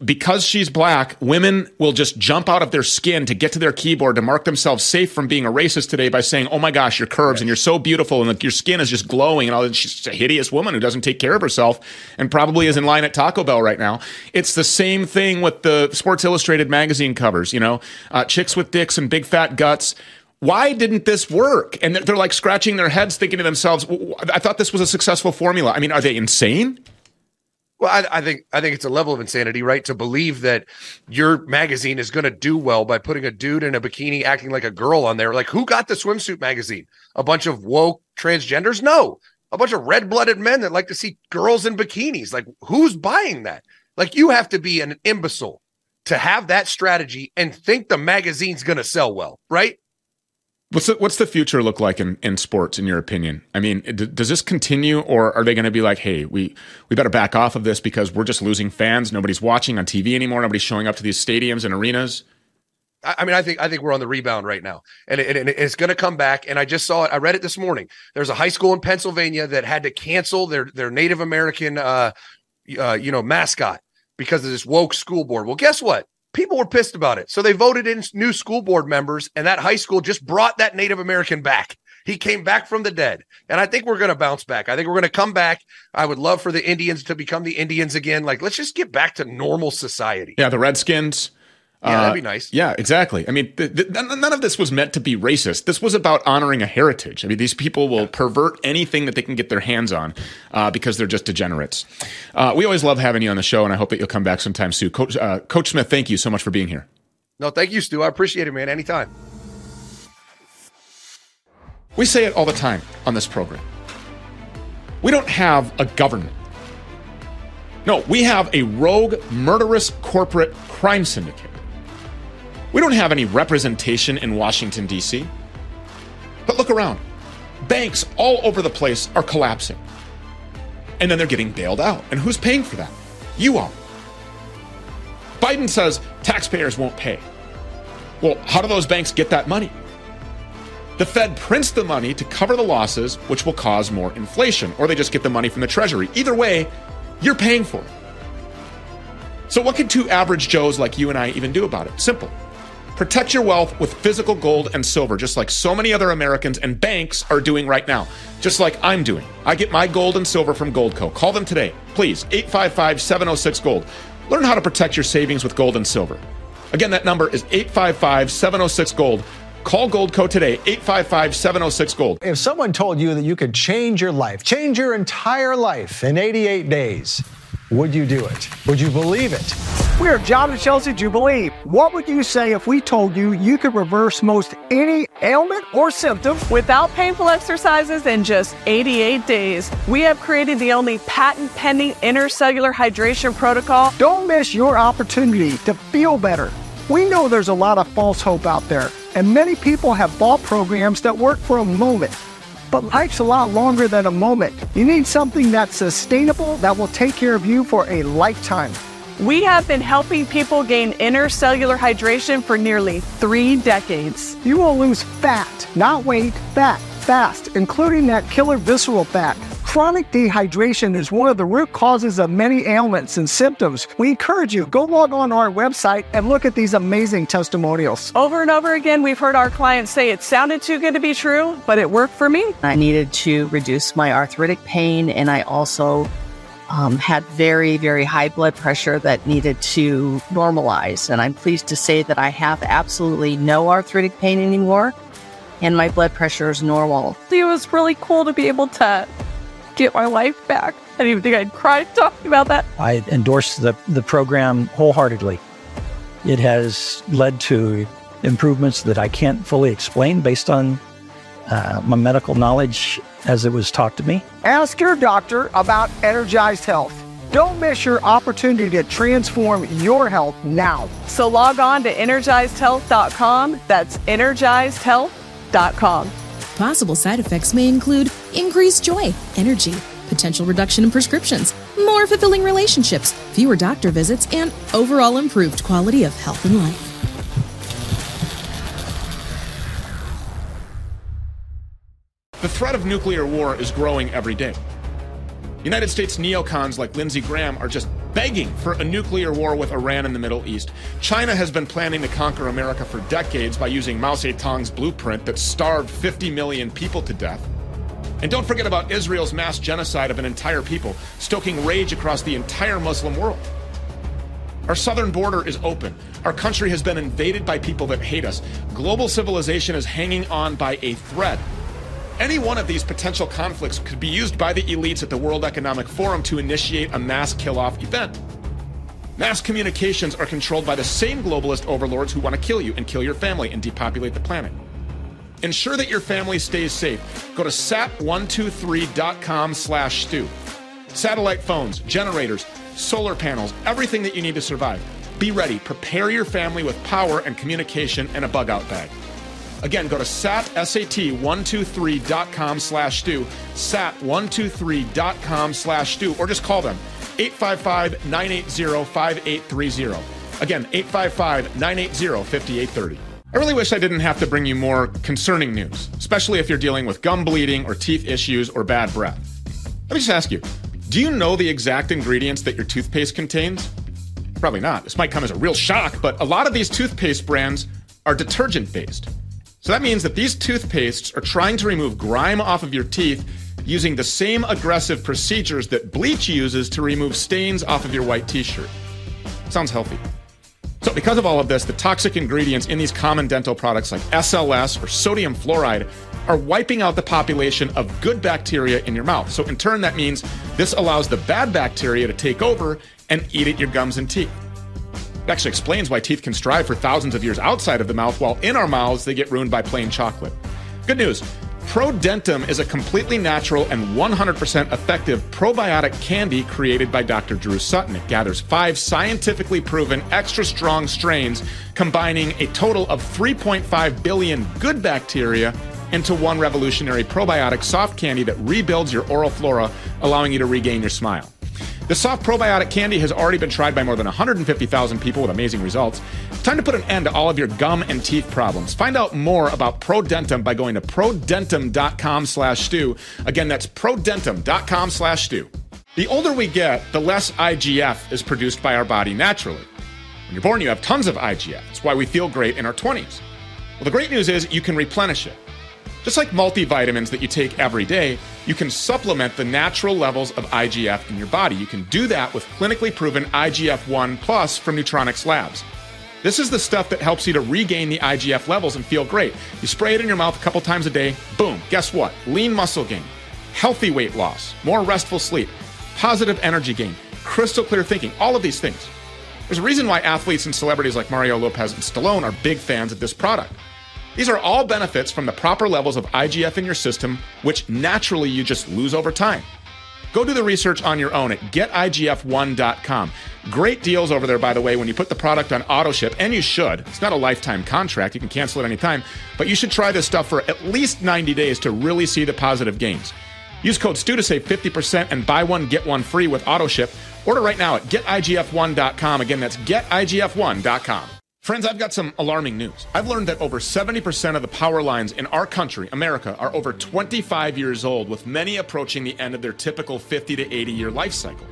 because she's black, women will just jump out of their skin to get to their keyboard to mark themselves safe from being a racist today by saying, "Oh my gosh, your curves and you're so beautiful and like, your skin is just glowing and all." She's a hideous woman who doesn't take care of herself and probably is in line at Taco Bell right now. It's the same thing with the Sports Illustrated magazine covers. You know, uh, chicks with dicks and big fat guts why didn't this work? And they're like scratching their heads, thinking to themselves, I thought this was a successful formula. I mean, are they insane? Well, I, I, think I think it's a level of insanity, right? To believe that your magazine is going to do well by putting a dude in a bikini acting like a girl on there. Like, who got the swimsuit magazine? A bunch of woke transgenders? No, a bunch of red-blooded men that like to see girls in bikinis. Like, who's buying that? Like, you have to be an imbecile to have that strategy and think the magazine's going to sell well, right? What's the, what's the future look like in, in sports, in your opinion? I mean, d- does this continue, or are they going to be like, hey, we we better back off of this because we're just losing fans. Nobody's watching on TV anymore. Nobody's showing up to these stadiums and arenas. I mean, I think I think we're on the rebound right now, and, it, and it's going to come back. And I just saw it. I read it this morning. There's a high school in Pennsylvania that had to cancel their their Native American, uh, uh, you know, mascot because of this woke school board. Well, guess what? People were pissed about it, so they voted in new school board members, and that high school just brought that Native American back. He came back from the dead. And I think we're going to bounce back. I think we're going to come back. I would love for the Indians to become the Indians again. Like, let's just get back to normal society. Yeah, the Redskins. Yeah, that'd be nice. Yeah, exactly. I mean, th- th- none of this was meant to be racist. This was about honoring a heritage. I mean, these people will pervert anything that they can get their hands on uh, because they're just degenerates. Uh, we always love having you on the show, and I hope that you'll come back sometime soon. Coach, uh, Coach Smith, thank you so much for being here. No, thank you, Stew. I appreciate it, man. Anytime. We say it all the time on this program. We don't have a government. No, we have a rogue, murderous corporate crime syndicate. We don't have any representation in Washington, D.C. But look around. Banks all over the place are collapsing. And then they're getting bailed out. And who's paying for that? You are. Biden says taxpayers won't pay. Well, how do those banks get that money? The Fed prints the money to cover the losses, which will cause more inflation, or they just get the money from the Treasury. Either way, you're paying for it. So, what can two average Joes like you and I even do about it? Simple. Protect your wealth with physical gold and silver, just like so many other Americans and banks are doing right now, just like I'm doing. I get my gold and silver from Goldco. Call them today, please, 855 706 Gold. Learn how to protect your savings with gold and silver. Again, that number is 855 706 Gold. Call Goldco today, 855 706 Gold. If someone told you that you could change your life, change your entire life in 88 days, would you do it? Would you believe it? We're John and Chelsea Jubilee. What would you say if we told you you could reverse most any ailment or symptom without painful exercises in just 88 days? We have created the only patent pending intercellular hydration protocol. Don't miss your opportunity to feel better. We know there's a lot of false hope out there, and many people have bought programs that work for a moment. But life's a lot longer than a moment. You need something that's sustainable that will take care of you for a lifetime. We have been helping people gain intercellular hydration for nearly three decades. You will lose fat, not weight, fat, fast, including that killer visceral fat. Chronic dehydration is one of the root causes of many ailments and symptoms. We encourage you, go log on our website and look at these amazing testimonials. Over and over again, we've heard our clients say it sounded too good to be true, but it worked for me. I needed to reduce my arthritic pain, and I also um, had very, very high blood pressure that needed to normalize. And I'm pleased to say that I have absolutely no arthritic pain anymore, and my blood pressure is normal. It was really cool to be able to get my life back. I didn't even think I'd cry talking about that. I endorse the, the program wholeheartedly. It has led to improvements that I can't fully explain based on uh, my medical knowledge as it was taught to me. Ask your doctor about Energized Health. Don't miss your opportunity to transform your health now. So log on to energizedhealth.com. That's energizedhealth.com. Possible side effects may include increased joy, energy, potential reduction in prescriptions, more fulfilling relationships, fewer doctor visits, and overall improved quality of health and life. The threat of nuclear war is growing every day. United States neocons like Lindsey Graham are just begging for a nuclear war with Iran in the Middle East. China has been planning to conquer America for decades by using Mao Zedong's blueprint that starved 50 million people to death. And don't forget about Israel's mass genocide of an entire people, stoking rage across the entire Muslim world. Our southern border is open. Our country has been invaded by people that hate us. Global civilization is hanging on by a thread. Any one of these potential conflicts could be used by the elites at the World Economic Forum to initiate a mass kill off event. Mass communications are controlled by the same globalist overlords who want to kill you and kill your family and depopulate the planet. Ensure that your family stays safe. Go to sat123.com slash stew. Satellite phones, generators, solar panels, everything that you need to survive. Be ready. Prepare your family with power and communication and a bug out bag. Again, go to sat, sat123.com slash stew, sat123.com slash stew, or just call them 855 980 5830. Again, 855 980 5830. I really wish I didn't have to bring you more concerning news, especially if you're dealing with gum bleeding or teeth issues or bad breath. Let me just ask you do you know the exact ingredients that your toothpaste contains? Probably not. This might come as a real shock, but a lot of these toothpaste brands are detergent based. So that means that these toothpastes are trying to remove grime off of your teeth using the same aggressive procedures that bleach uses to remove stains off of your white t shirt. Sounds healthy. So, because of all of this, the toxic ingredients in these common dental products like SLS or sodium fluoride are wiping out the population of good bacteria in your mouth. So, in turn, that means this allows the bad bacteria to take over and eat at your gums and teeth. Actually explains why teeth can strive for thousands of years outside of the mouth, while in our mouths they get ruined by plain chocolate. Good news ProDentim is a completely natural and 100% effective probiotic candy created by Dr. Drew Sutton. It gathers five scientifically proven extra strong strains, combining a total of 3.5 billion good bacteria into one revolutionary probiotic soft candy that rebuilds your oral flora, allowing you to regain your smile. The soft probiotic candy has already been tried by more than 150,000 people with amazing results. Time to put an end to all of your gum and teeth problems. Find out more about ProDentim by going to prodentim.com slash stew. Again, that's prodentim.com slash stew. The older we get, the less IGF is produced by our body naturally. When you're born, you have tons of IGF. That's why we feel great in our 20s. Well, the great news is you can replenish it. Just like multivitamins that you take every day, you can supplement the natural levels of IGF in your body. You can do that with clinically proven IGF 1 Plus from Nutronics Labs. This is the stuff that helps you to regain the IGF levels and feel great. You spray it in your mouth a couple times a day, boom, guess what? Lean muscle gain, healthy weight loss, more restful sleep, positive energy gain, crystal clear thinking, all of these things. There's a reason why athletes and celebrities like Mario Lopez and Stallone are big fans of this product. These are all benefits from the proper levels of IGF in your system, which naturally you just lose over time. Go do the research on your own at getigf1.com. Great deals over there, by the way, when you put the product on auto ship, and you should. It's not a lifetime contract, you can cancel it anytime, but you should try this stuff for at least 90 days to really see the positive gains. Use code STEW to save 50% and buy one, get one free with auto ship. Order right now at getigf1.com. Again, that's getigf1.com. Friends, I've got some alarming news. I've learned that over 70% of the power lines in our country, America, are over 25 years old, with many approaching the end of their typical 50 to 80 year life cycle.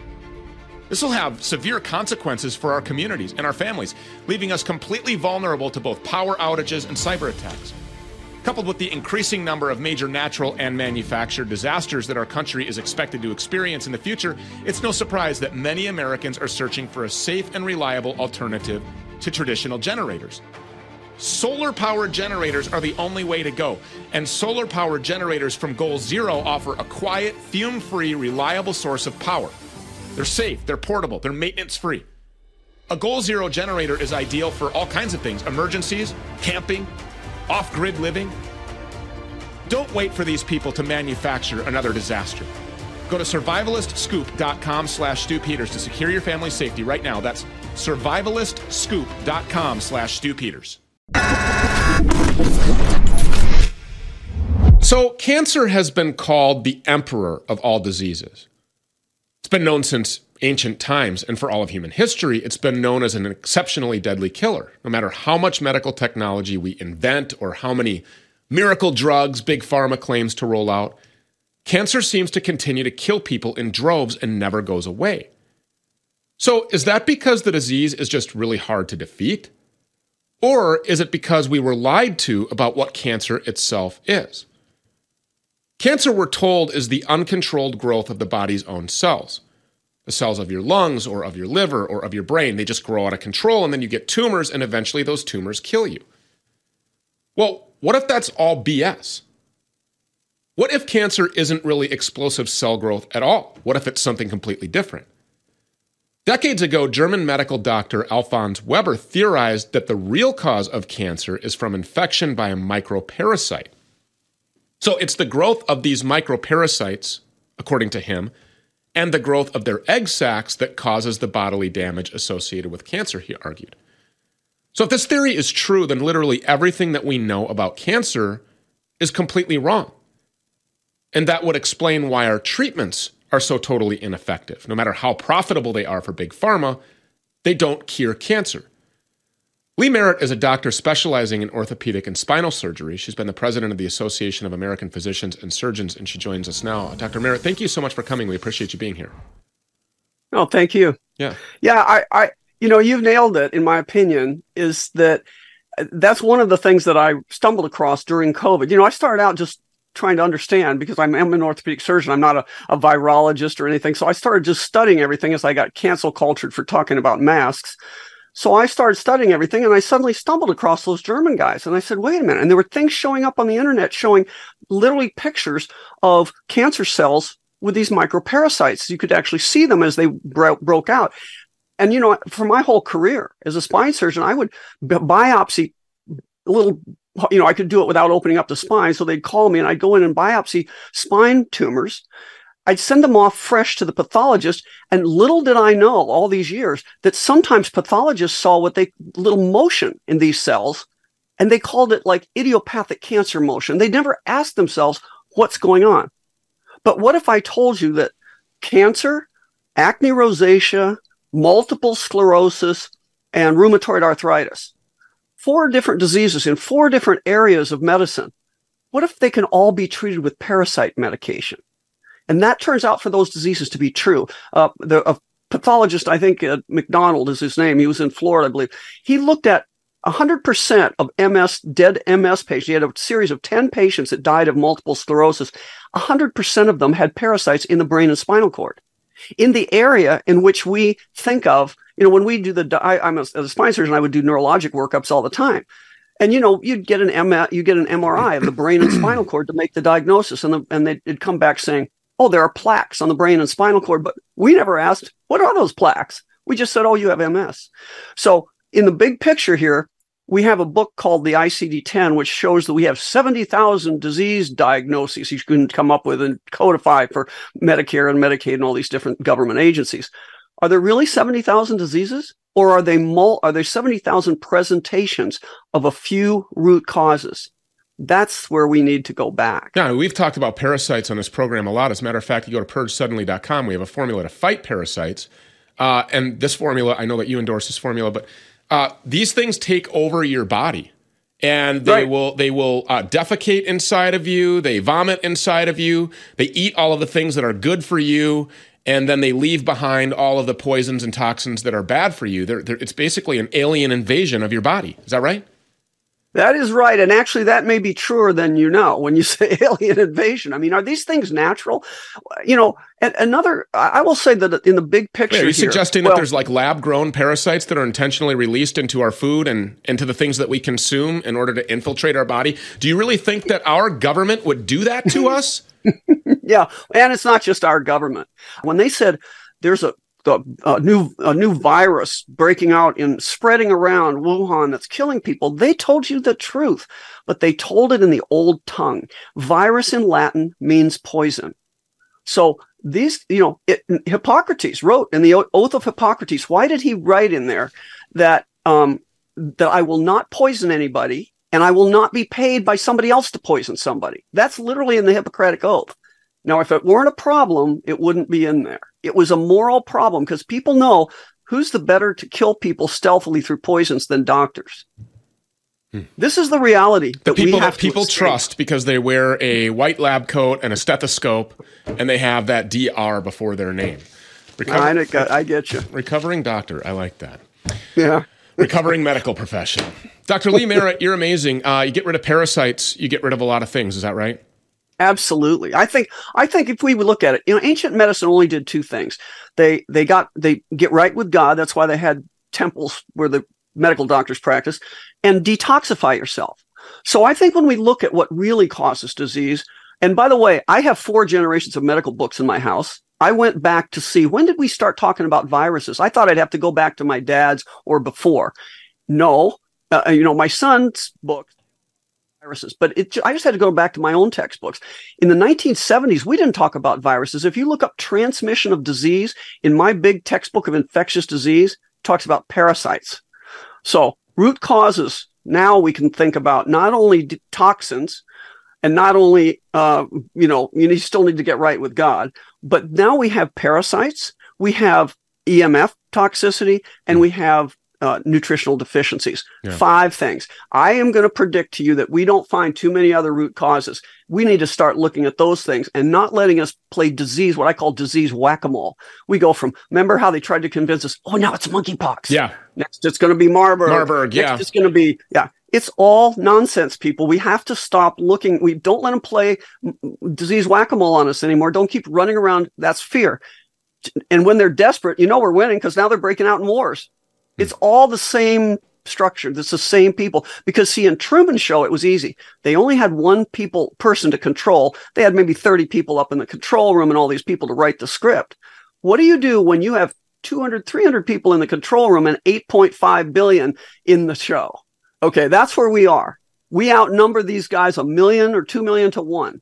This will have severe consequences for our communities and our families, leaving us completely vulnerable to both power outages and cyber attacks. Coupled with the increasing number of major natural and manufactured disasters that our country is expected to experience in the future, it's no surprise that many Americans are searching for a safe and reliable alternative to traditional generators. Solar powered generators are the only way to go, and solar powered generators from Goal Zero offer a quiet, fume free, reliable source of power. They're safe, they're portable, they're maintenance free. A Goal Zero generator is ideal for all kinds of things emergencies, camping, off grid living. Don't wait for these people to manufacture another disaster. Go to survivalistscoop.com slash Stew Peters to secure your family's safety right now. That's survivalistscoop.com slash Stew Peters. So, cancer has been called the emperor of all diseases. It's been known since ancient times, and for all of human history, it's been known as an exceptionally deadly killer. No matter how much medical technology we invent or how many miracle drugs big pharma claims to roll out, cancer seems to continue to kill people in droves and never goes away. So, is that because the disease is just really hard to defeat? Or is it because we were lied to about what cancer itself is? Cancer, we're told, is the uncontrolled growth of the body's own cells. The cells of your lungs or of your liver or of your brain, they just grow out of control and then you get tumors and eventually those tumors kill you. Well, what if that's all BS? What if cancer isn't really explosive cell growth at all? What if it's something completely different? Decades ago, German medical doctor Alfons Weber theorized that the real cause of cancer is from infection by a microparasite. So it's the growth of these microparasites, according to him, and the growth of their egg sacs that causes the bodily damage associated with cancer, he argued. So if this theory is true, then literally everything that we know about cancer is completely wrong. And that would explain why our treatments are so totally ineffective. No matter how profitable they are for big pharma, they don't cure cancer. Lee Merritt is a doctor specializing in orthopedic and spinal surgery. She's been the president of the Association of American Physicians and Surgeons, and she joins us now. Dr. Merritt, thank you so much for coming. We appreciate you being here. Oh, thank you. Yeah. Yeah, I, I you know, you've nailed it, in my opinion, is that uh, that's one of the things that I stumbled across during COVID. You know, I started out just trying to understand because I'm, I'm an orthopedic surgeon. I'm not a, a, virologist or anything. So I started just studying everything as I got cancel cultured for talking about masks. So I started studying everything and I suddenly stumbled across those German guys and I said, wait a minute. And there were things showing up on the internet showing literally pictures of cancer cells with these microparasites. You could actually see them as they bro- broke out. And, you know, for my whole career as a spine surgeon, I would bi- biopsy little you know, I could do it without opening up the spine. So they'd call me and I'd go in and biopsy spine tumors. I'd send them off fresh to the pathologist. And little did I know all these years that sometimes pathologists saw what they little motion in these cells and they called it like idiopathic cancer motion. They never asked themselves what's going on. But what if I told you that cancer, acne rosacea, multiple sclerosis, and rheumatoid arthritis four different diseases in four different areas of medicine. What if they can all be treated with parasite medication? And that turns out for those diseases to be true. Uh, the a pathologist, I think uh, McDonald is his name. He was in Florida, I believe. He looked at 100% of MS, dead MS patients. He had a series of 10 patients that died of multiple sclerosis. 100% of them had parasites in the brain and spinal cord. In the area in which we think of you know, when we do the, I, am a, a spine surgeon, I would do neurologic workups all the time. And you know, you'd get an M, you get an MRI of the brain and spinal cord to make the diagnosis, and the, and they'd come back saying, "Oh, there are plaques on the brain and spinal cord," but we never asked, "What are those plaques?" We just said, "Oh, you have MS." So, in the big picture here, we have a book called the ICD-10, which shows that we have 70,000 disease diagnoses you can come up with and codify for Medicare and Medicaid and all these different government agencies. Are there really 70,000 diseases? Or are they mul- are there 70,000 presentations of a few root causes? That's where we need to go back. Yeah, we've talked about parasites on this program a lot. As a matter of fact, you go to purgesuddenly.com, we have a formula to fight parasites. Uh, and this formula, I know that you endorse this formula, but uh, these things take over your body and they right. will they will uh, defecate inside of you they vomit inside of you they eat all of the things that are good for you and then they leave behind all of the poisons and toxins that are bad for you. They're, they're, it's basically an alien invasion of your body. Is that right? That is right. And actually, that may be truer than you know when you (laughs) say alien invasion. I mean, are these things natural? You know, and another, I will say that in the big picture. Wait, are you here, suggesting well, that there's like lab grown parasites that are intentionally released into our food and into the things that we consume in order to infiltrate our body? Do you really think that our government would do that to (laughs) us? yeah, and it's not just our government. When they said there's a, a, a, new a new virus breaking out and spreading around Wuhan that's killing people, they told you the truth, but they told it in the old tongue. Virus in Latin means poison. So these, you know, it, Hippocrates wrote in the Oath of Hippocrates. Why did he write in there that um, that I will not poison anybody and I will not be paid by somebody else to poison somebody. That's literally in the Hippocratic Oath. Now, if it weren't a problem, it wouldn't be in there. It was a moral problem because people know who's the better to kill people stealthily through poisons than doctors. Hmm. This is the reality the people that people trust because they wear a white lab coat and a stethoscope and they have that DR before their name. Recover- I, I get you. Recovering doctor. I like that. Yeah. Recovering medical professional. Dr. Lee Merritt, (laughs) you're amazing. Uh, you get rid of parasites, you get rid of a lot of things. Is that right? Absolutely. I think I think if we would look at it, you know, ancient medicine only did two things. They they got they get right with God. That's why they had temples where the medical doctors practice and detoxify yourself. So I think when we look at what really causes disease, and by the way, I have four generations of medical books in my house. I went back to see when did we start talking about viruses? I thought I'd have to go back to my dad's or before. No, uh, uh, you know, my son's book, viruses, but it, I just had to go back to my own textbooks. In the 1970s, we didn't talk about viruses. If you look up transmission of disease in my big textbook of infectious disease, talks about parasites. So root causes. Now we can think about not only toxins and not only, uh, you know, you still need to get right with God, but now we have parasites, we have EMF toxicity, and we have uh, nutritional deficiencies. Yeah. Five things. I am going to predict to you that we don't find too many other root causes. We need to start looking at those things and not letting us play disease, what I call disease whack a mole. We go from, remember how they tried to convince us, oh, now it's monkeypox. Yeah. Next, it's going to be Marburg. Marburg, yeah. Next, it's going to be, yeah. It's all nonsense, people. We have to stop looking. We don't let them play disease whack a mole on us anymore. Don't keep running around. That's fear. And when they're desperate, you know we're winning because now they're breaking out in wars. It's all the same structure. It's the same people. Because see, in Truman Show, it was easy. They only had one people person to control. They had maybe 30 people up in the control room and all these people to write the script. What do you do when you have 200, 300 people in the control room and 8.5 billion in the show? Okay, that's where we are. We outnumber these guys a million or two million to one.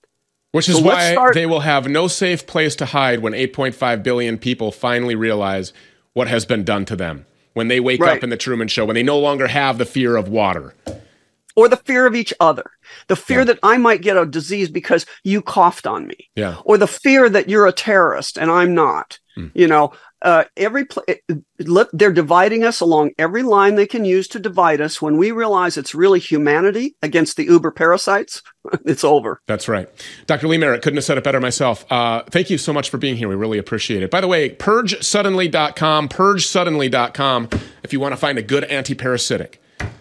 Which is So why start- they will have no safe place to hide when 8.5 billion people finally realize what has been done to them. When they wake Right. up in the Truman Show, when they no longer have the fear of water. Or the fear of each other. The fear that I might get a disease because you coughed on me. Yeah. or the fear that you're a terrorist and I'm not. You know, uh, every pl- it- they're dividing us along every line they can use to divide us. When we realize it's really humanity against the uber parasites, (laughs) it's over. That's right. Dr. Lee Merritt couldn't have said it better myself. Uh, thank you so much for being here. We really appreciate it. By the way, purgesuddenly.com, purgesuddenly.com, if you want to find a good antiparasitic.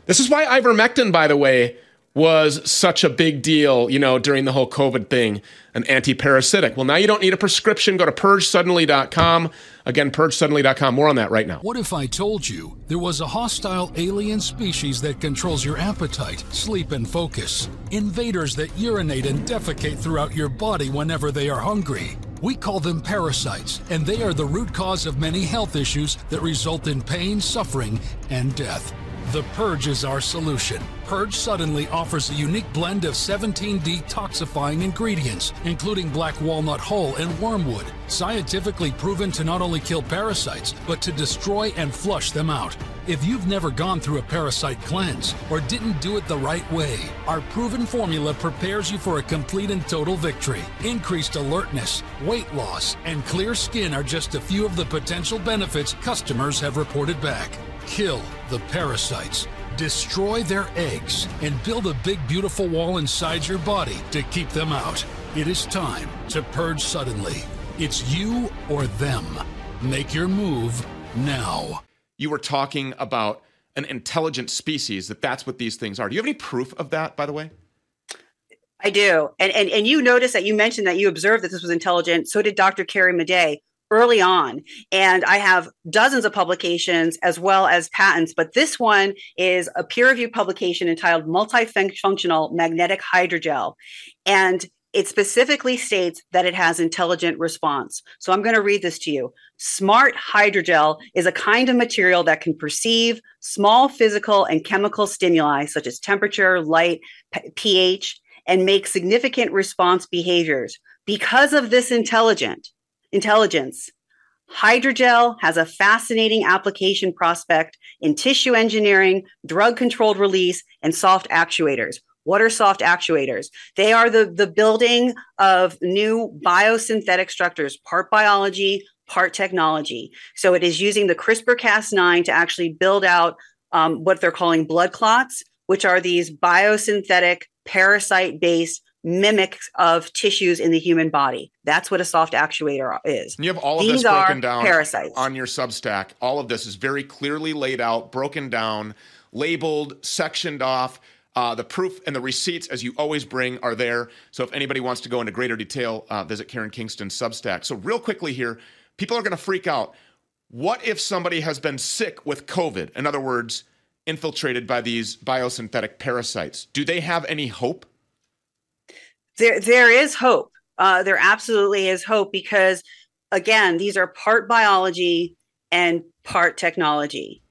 This is why ivermectin, by the way, was such a big deal, you know, during the whole COVID thing, an antiparasitic. Well, now you don't need a prescription. Go to purgesuddenly.com. Again, purgesuddenly.com. More on that right now. What if I told you there was a hostile alien species that controls your appetite, sleep, and focus? Invaders that urinate and defecate throughout your body whenever they are hungry. We call them parasites, and they are the root cause of many health issues that result in pain, suffering, and death. The Purge is our solution. Purge Suddenly offers a unique blend of 17 detoxifying ingredients, including black walnut hull and wormwood, scientifically proven to not only kill parasites, but to destroy and flush them out. If you've never gone through a parasite cleanse or didn't do it the right way, our proven formula prepares you for a complete and total victory. Increased alertness, weight loss, and clear skin are just a few of the potential benefits customers have reported back. Kill the parasites, destroy their eggs, and build a big, beautiful wall inside your body to keep them out. It is time to purge suddenly. It's you or them. Make your move now. You were talking about an intelligent species, that that's what these things are. Do you have any proof of that, by the way? I do. And, and and you noticed that you mentioned that you observed that this was intelligent. So did Dr. Carrie Madej early on. And I have dozens of publications as well as patents, but this one is a peer-reviewed publication entitled Multifunctional Magnetic Hydrogel. And it specifically states that it has intelligent response. So I'm going to read this to you. Smart hydrogel is a kind of material that can perceive small physical and chemical stimuli such as temperature, light, pH, and make significant response behaviors. Because of this intelligent intelligence, hydrogel has a fascinating application prospect in tissue engineering, drug controlled release, and soft actuators. What are soft actuators? They are the, the building of new biosynthetic structures, part biology, part technology. So it is using the CRISPR Cas9 to actually build out um, what they're calling blood clots, which are these biosynthetic, parasite based mimics of tissues in the human body. That's what a soft actuator is. And you have all of These this broken down parasites. on your Substack. All of this is very clearly laid out, broken down, labeled, sectioned off. Uh, the proof and the receipts, as you always bring, are there. So if anybody wants to go into greater detail, uh, visit Karen Kingston's Substack. So real quickly here, people are going to freak out. What if somebody has been sick with COVID? In other words, infiltrated by these biosynthetic parasites. Do they have any hope? There there is hope. Uh, there absolutely is hope because again, these are part biology and part technology,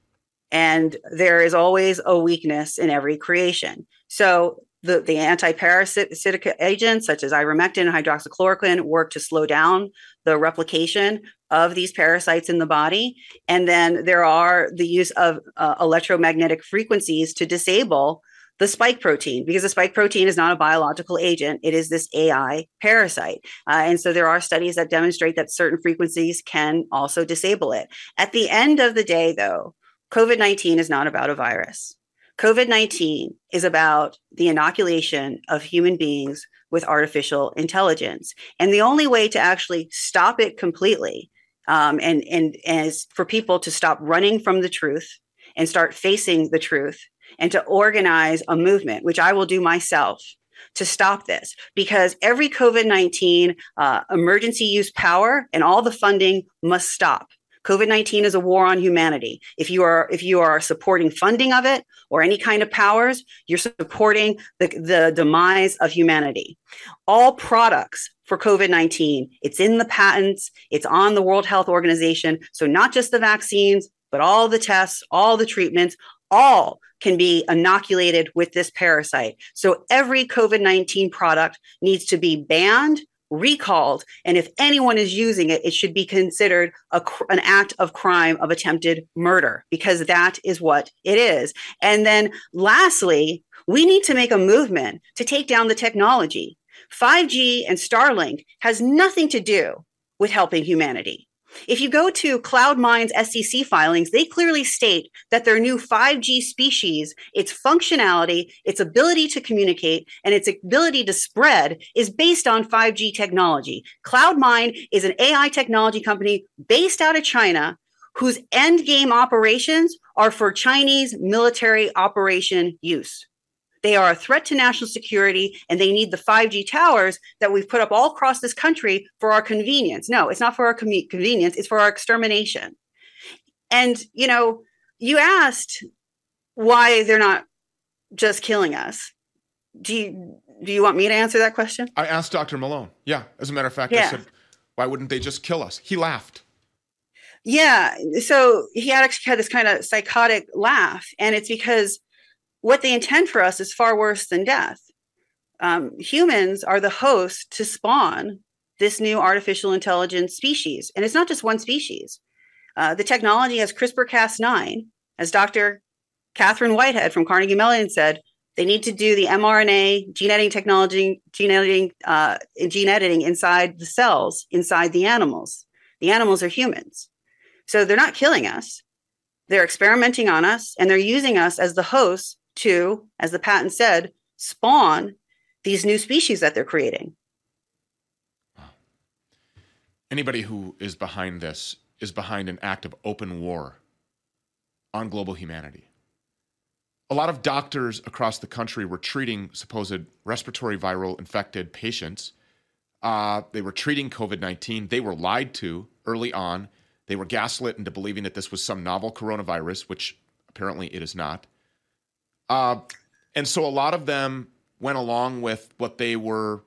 and there is always a weakness in every creation. So the the anti-parasitic agents such as ivermectin and hydroxychloroquine work to slow down the replication, of these parasites in the body. And then there are the use of uh, electromagnetic frequencies to disable the spike protein because the spike protein is not a biological agent. It is this AI parasite. Uh, and so there are studies that demonstrate that certain frequencies can also disable it. At the end of the day, though, COVID 19 is not about a virus. COVID 19 is about the inoculation of human beings with artificial intelligence. And the only way to actually stop it completely um, and, and, for people to stop running from the truth and start facing the truth and to organize a movement, which I will do myself to stop this because every COVID 19 uh, emergency use power and all the funding must stop. COVID 19 is a war on humanity. If you are if you are supporting funding of it or any kind of powers, you're supporting the, the demise of humanity. All products for COVID 19, it's in the patents, it's on the World Health Organization. So not just the vaccines, but all the tests, all the treatments, all can be inoculated with this parasite. So every COVID 19 product needs to be banned, recalled, and if anyone is using it, it should be considered a, an act of crime of attempted murder because that is what it is. And then lastly, we need to make a movement to take down the technology. 5G and Starlink has nothing to do with helping humanity. If you go to CloudMind's SEC filings, they clearly state that their new 5G species, its functionality, its ability to communicate, and its ability to spread is based on 5G technology. CloudMind is an AI technology company based out of China whose end game operations are for Chinese military operation use. They are a threat to national security and they need the 5G towers that we've put up all across this country for our convenience. No, it's not for our com- convenience, it's for our extermination. And, you know, you asked why they're not just killing us. Do you do you want me to answer that question? I asked Dr. Malone. Yeah, as a matter of fact, yeah. I said, why wouldn't they just kill us? He laughed. Yeah, so he had actually had this kind of psychotic laugh, and it's because what they intend for us is far worse than death. Um, humans are the host to spawn this new artificial intelligence species. And it's not just one species. Uh, the technology has CRISPR Cas9, as Dr. Kathryn Whitehead from Carnegie Mellon said, they need to do the mRNA gene editing technology, gene editing, uh, gene editing inside the cells, inside the animals. The animals are humans. So they're not killing us. They're experimenting on us and they're using us as the hosts to, as the patent said, spawn these new species that they're creating. Anybody who is behind this is behind an act of open war on global humanity. A lot of doctors across the country were treating supposed respiratory viral infected patients. Uh, they were treating COVID 19. They were lied to early on. They were gaslit into believing that this was some novel coronavirus, which apparently it is not. Uh, and so a lot of them went along with what they were,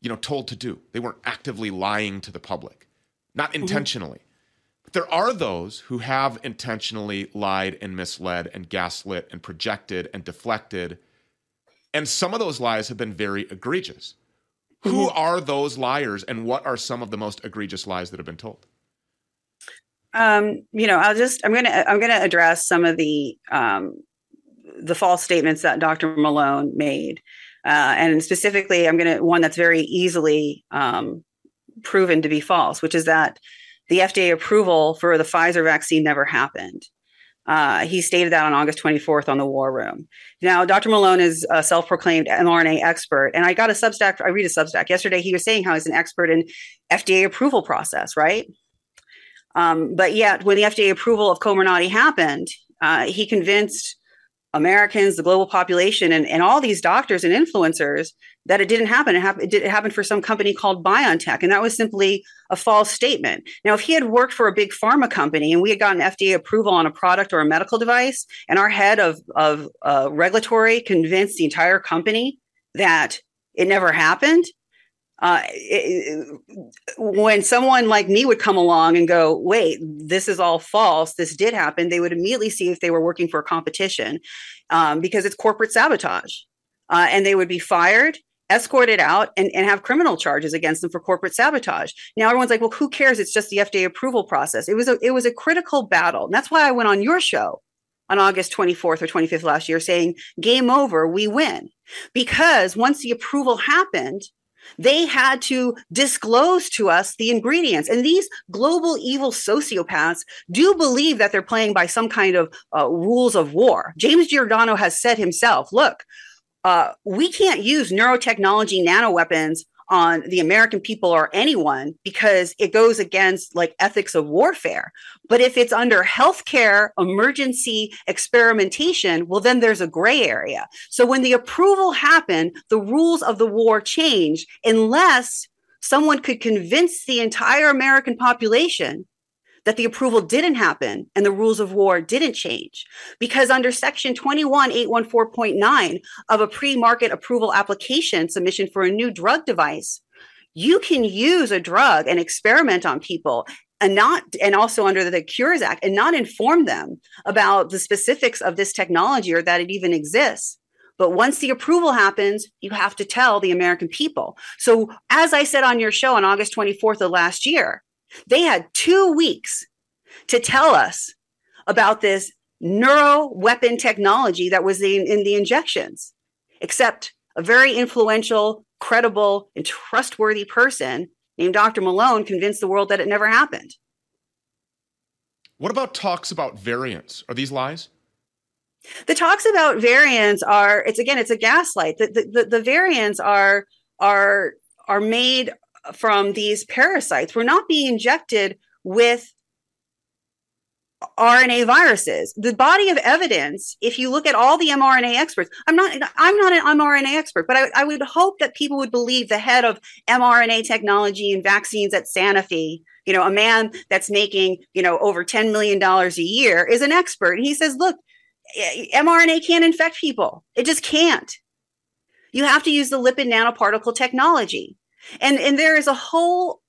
you know, told to do. They weren't actively lying to the public, not mm-hmm. intentionally. Mm-hmm. But there are those who have intentionally lied and misled and gaslit and projected and deflected. And some of those lies have been very egregious. Mm-hmm. Who are those liars and what are some of the most egregious lies that have been told? Um, you know, I'll just I'm gonna I'm gonna address some of the um, the false statements that Dr. Malone made. Uh, and specifically, I'm going to one that's very easily um, proven to be false, which is that the FDA approval for the Pfizer vaccine never happened. Uh, he stated that on August 24th on the War Room. Now, Dr. Malone is a self-proclaimed mRNA expert, and I got a Substack. I read a Substack yesterday. He was saying how he's an expert in FDA approval process, right? Um, but yet, when the FDA approval of Comirnaty happened, uh, he convinced Americans, the global population, and, and all these doctors and influencers that it didn't happen. It, happened, it, happened for some company called BioNTech, and that was simply a false statement. Now, if he had worked for a big pharma company and we had gotten FDA approval on a product or a medical device, and our head of, of uh, regulatory convinced the entire company that it never happened, uh, it, when someone like me would come along and go, wait, this is all false, this did happen, they would immediately see if they were working for a competition um, because it's corporate sabotage. Uh, and they would be fired escorted out and, and have criminal charges against them for corporate sabotage. Now everyone's like, well, who cares? It's just the FDA approval process. It was a it was a critical battle. And that's why I went on your show on August 24th or 25th last year saying, game over, we win. Because once the approval happened, they had to disclose to us the ingredients. And these global evil sociopaths do believe that they're playing by some kind of uh, rules of war. James Giordano has said himself, look, uh, we can't use neurotechnology nanoweapons on the American people or anyone because it goes against like ethics of warfare. But if it's under healthcare emergency experimentation, well, then there's a gray area. So when the approval happened, the rules of the war changed unless someone could convince the entire American population that the approval didn't happen and the rules of war didn't change. Because under section 21814.9 of a pre market approval application submission for a new drug device, you can use a drug and experiment on people and not and also under the cures act and not inform them about the specifics of this technology or that it even exists but once the approval happens you have to tell the american people so as i said on your show on august 24th of last year they had two weeks to tell us about this neuro weapon technology that was in, in the injections, except a very influential, credible, and trustworthy person named Dr. Malone convinced the world that it never happened. What about talks about variants? Are these lies? The talks about variants are it's again it's a gaslight. The the, the, the variants are are are made from these parasites. We're not being injected with RNA viruses. The body of evidence, if you look at all the mRNA experts, I'm not I'm not an mRNA expert, but I, I would hope that people would believe the head of mRNA technology and vaccines at Sanofi, you know, a man that's making, you know, over $10 million a year is an expert. And he says, look, eh, mRNA can't infect people. It just can't. You have to use the lipid nanoparticle technology and and there is a whole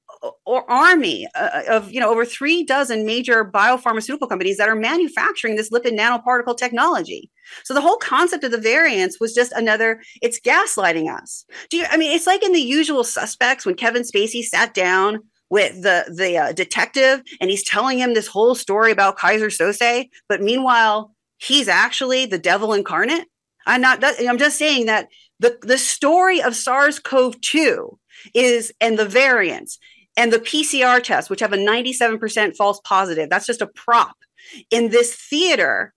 or army uh, of you know over three dozen major biopharmaceutical companies that are manufacturing this lipid nanoparticle technology. So the whole concept of the variants was just another it's gaslighting us. Do you i mean it's like in the usual suspects when kevin spacey sat down with the the uh, detective and he's telling him this whole story about Keyser Söze, but meanwhile he's actually the devil incarnate? I'm not i'm just saying that the the story of sars-cov-2 is and the variants and the PCR tests, which have a 97% false positive. That's just a prop in this theater.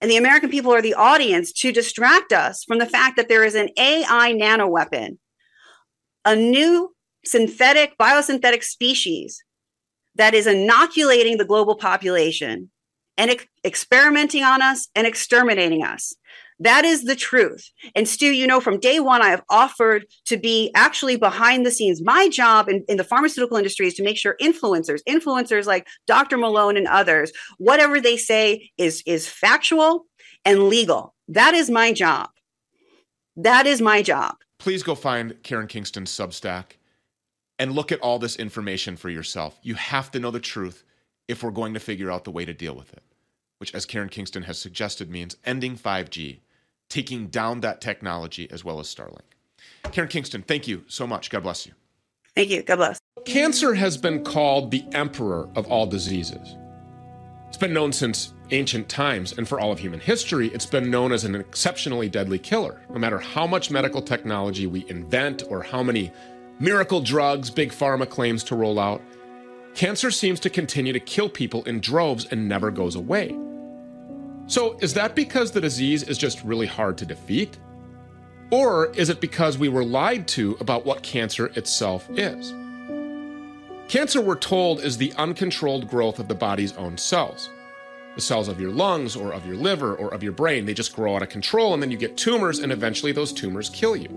And the American people are the audience to distract us from the fact that there is an AI nanoweapon, a new synthetic, biosynthetic species that is inoculating the global population and ex- experimenting on us and exterminating us. That is the truth. And Stew, you know, from day one, I have offered to be actually behind the scenes. My job in, in the pharmaceutical industry is to make sure influencers, influencers like Dr. Malone and others, whatever they say is, is factual and legal. That is my job. That is my job. Please go find Karen Kingston's Substack and look at all this information for yourself. You have to know the truth if we're going to figure out the way to deal with it, which, as Karen Kingston has suggested, means ending 5G taking down that technology as well as Starlink. Karen Kingston, thank you so much. God bless you. Thank you. God bless. Cancer has been called the emperor of all diseases. It's been known since ancient times, and for all of human history, it's been known as an exceptionally deadly killer. No matter how much medical technology we invent or how many miracle drugs big pharma claims to roll out, cancer seems to continue to kill people in droves and never goes away. So, is that because the disease is just really hard to defeat? Or is it because we were lied to about what cancer itself is? Cancer, we're told, is the uncontrolled growth of the body's own cells. The cells of your lungs or of your liver or of your brain, they just grow out of control and then you get tumors and eventually those tumors kill you.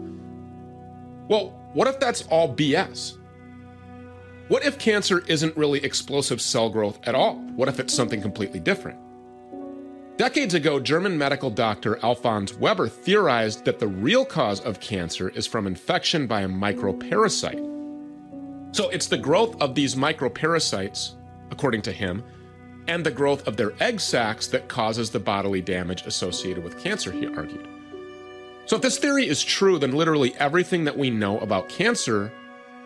Well, what if that's all BS? What if cancer isn't really explosive cell growth at all? What if it's something completely different? Decades ago, German medical doctor Alfons Weber theorized that the real cause of cancer is from infection by a microparasite. So it's the growth of these microparasites, according to him, and the growth of their egg sacs that causes the bodily damage associated with cancer, he argued. So, if this theory is true, then literally everything that we know about cancer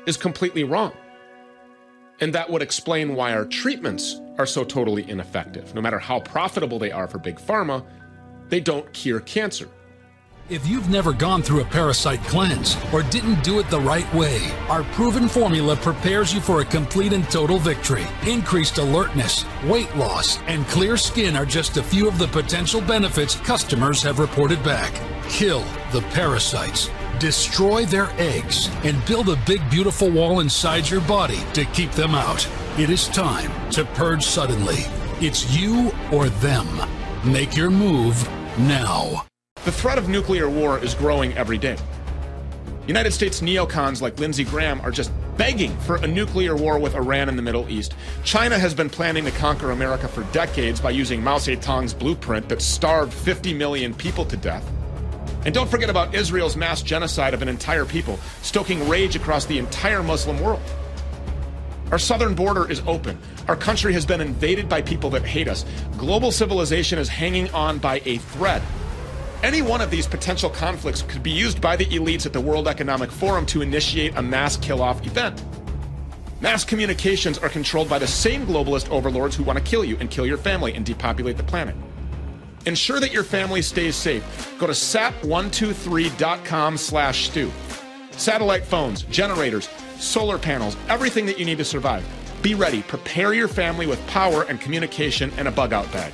is completely wrong. And that would explain why our treatments are so totally ineffective. No matter how profitable they are for big pharma, they don't cure cancer. If you've never gone through a parasite cleanse or didn't do it the right way, our proven formula prepares you for a complete and total victory. Increased alertness, weight loss, and clear skin are just a few of the potential benefits customers have reported back. Kill the parasites, destroy their eggs, and build a big, beautiful wall inside your body to keep them out. It is time to purge suddenly. It's you or them. Make your move now. The threat of nuclear war is growing every day. United States neocons like Lindsey Graham are just begging for a nuclear war with Iran in the Middle East. China has been planning to conquer America for decades by using Mao Zedong's blueprint that starved 50 million people to death. And don't forget about Israel's mass genocide of an entire people, stoking rage across the entire Muslim world. Our southern border is open. Our country has been invaded by people that hate us. Global civilization is hanging on by a thread. Any one of these potential conflicts could be used by the elites at the World Economic Forum to initiate a mass kill off event. Mass communications are controlled by the same globalist overlords who want to kill you and kill your family and depopulate the planet. Ensure that your family stays safe. Go to sat123.com slash stew. Satellite phones, generators, solar panels, everything that you need to survive. Be ready. Prepare your family with power and communication and a bug out bag.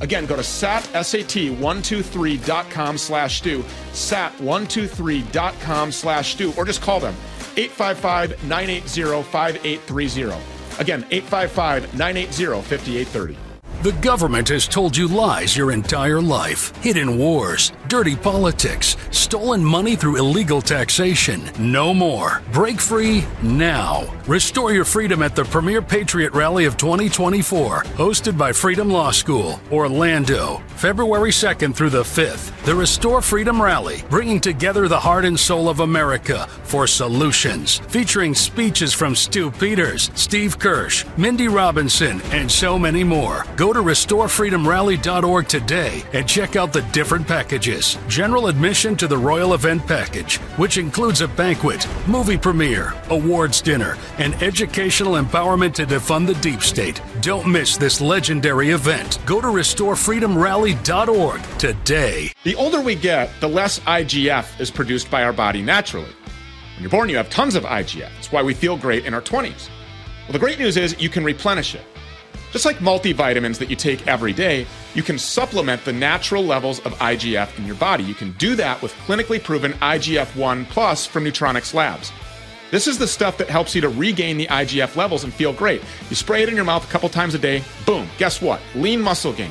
Again, go to sat, sat123.com slash stew, sat123.com slash stew, or just call them 855 980 5830. Again, 855 980 5830. The government has told you lies your entire life. Hidden wars, dirty politics, stolen money through illegal taxation. No more. Break free now. Restore your freedom at the premier Patriot Rally of 2024, hosted by Freedom Law School, Orlando, February 2nd through the 5th. The Restore Freedom Rally, bringing together the heart and soul of America for solutions, featuring speeches from Stew Peters, Steve Kirsch, Mindy Robinson, and so many more. Go to restorefreedomrally.org today and check out the different packages. General admission to the Royal Event Package, which includes a banquet, movie premiere, awards dinner, and educational empowerment to defund the deep state. Don't miss this legendary event. Go to restorefreedomrally.org today. The older we get, the less IGF is produced by our body naturally. When you're born, you have tons of IGF. That's why we feel great in our 20s. Well, the great news is you can replenish it. Just like multivitamins that you take every day, you can supplement the natural levels of IGF in your body. You can do that with clinically proven IGF 1 Plus from Nutronics Labs. This is the stuff that helps you to regain the IGF levels and feel great. You spray it in your mouth a couple times a day, boom, guess what? Lean muscle gain,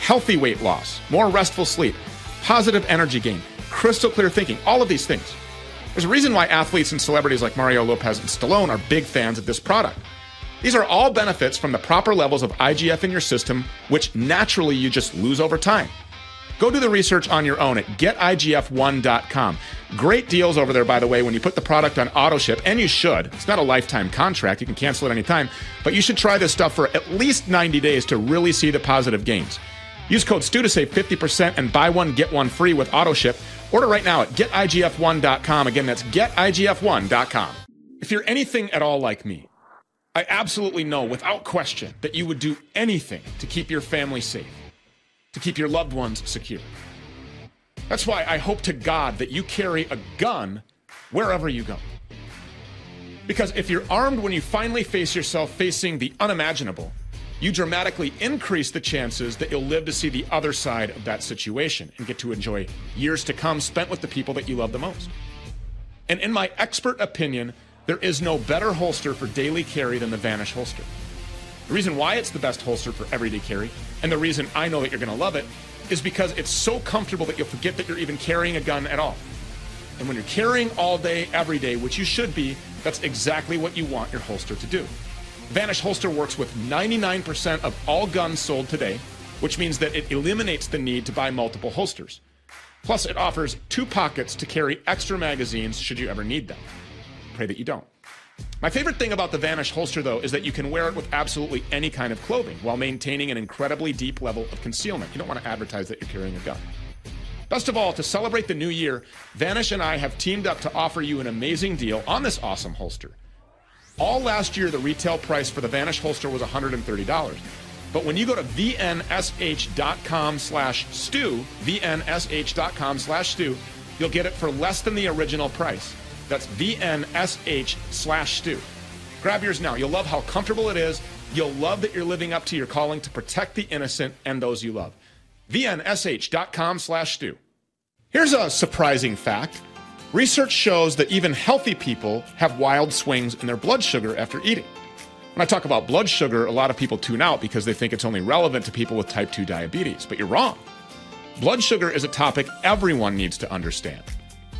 healthy weight loss, more restful sleep, positive energy gain, crystal clear thinking, all of these things. There's a reason why athletes and celebrities like Mario Lopez and Stallone are big fans of this product. These are all benefits from the proper levels of IGF in your system, which naturally you just lose over time. Go do the research on your own at getigf1.com. Great deals over there, by the way, when you put the product on auto ship, and you should. It's not a lifetime contract, you can cancel it anytime, but you should try this stuff for at least 90 days to really see the positive gains. Use code STEW to save 50% and buy one, get one free with auto ship. Order right now at getigf1.com. Again, that's getigf1.com. If you're anything at all like me, I absolutely know without question that you would do anything to keep your family safe, to keep your loved ones secure. That's why I hope to God that you carry a gun wherever you go. Because if you're armed when you finally face yourself facing the unimaginable, you dramatically increase the chances that you'll live to see the other side of that situation and get to enjoy years to come spent with the people that you love the most. And in my expert opinion, there is no better holster for daily carry than the Vanish holster. The reason why it's the best holster for everyday carry, and the reason I know that you're going to love it, is because it's so comfortable that you'll forget that you're even carrying a gun at all. And when you're carrying all day, every day, which you should be, that's exactly what you want your holster to do. Vanish Holster works with 99% of all guns sold today, which means that it eliminates the need to buy multiple holsters. Plus, it offers two pockets to carry extra magazines should you ever need them. Pray that you don't. My favorite thing about the Vanish holster, though, is that you can wear it with absolutely any kind of clothing while maintaining an incredibly deep level of concealment. You don't want to advertise that you're carrying a gun. Best of all, to celebrate the new year, Vanish and I have teamed up to offer you an amazing deal on this awesome holster. All last year, the retail price for the Vanish holster was $130. But when you go to vnsh.com slash stew, vnsh.com slash stew, you'll get it for less than the original price. That's vnsh slash stew. Grab yours now. You'll love how comfortable it is. You'll love that you're living up to your calling to protect the innocent and those you love. vnsh.com slash stew. Here's a surprising fact. Research shows that even healthy people have wild swings in their blood sugar after eating. When I talk about blood sugar, a lot of people tune out because they think it's only relevant to people with type 2 diabetes, but you're wrong. Blood sugar is a topic everyone needs to understand.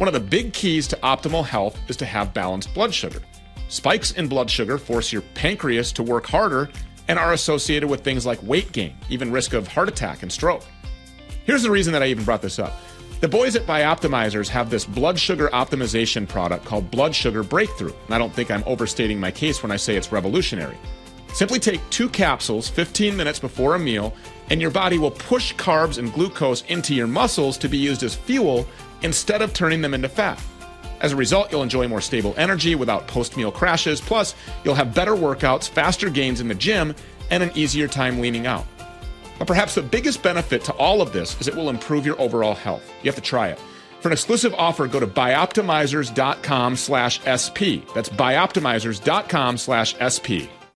One of the big keys to optimal health is to have balanced blood sugar. Spikes in blood sugar force your pancreas to work harder and are associated with things like weight gain, even risk of heart attack and stroke. Here's the reason that I even brought this up. The boys at BiOptimizers have this blood sugar optimization product called Blood Sugar Breakthrough, and I don't think I'm overstating my case when I say it's revolutionary. Simply take two capsules 15 minutes before a meal, and your body will push carbs and glucose into your muscles to be used as fuel instead of turning them into fat. As a result, you'll enjoy more stable energy without post meal crashes. Plus, you'll have better workouts, faster gains in the gym, and an easier time leaning out. But perhaps the biggest benefit to all of this is it will improve your overall health. You have to try it. For an exclusive offer, go to bioptimizers.com slash SP. That's bioptimizers.com slash SP.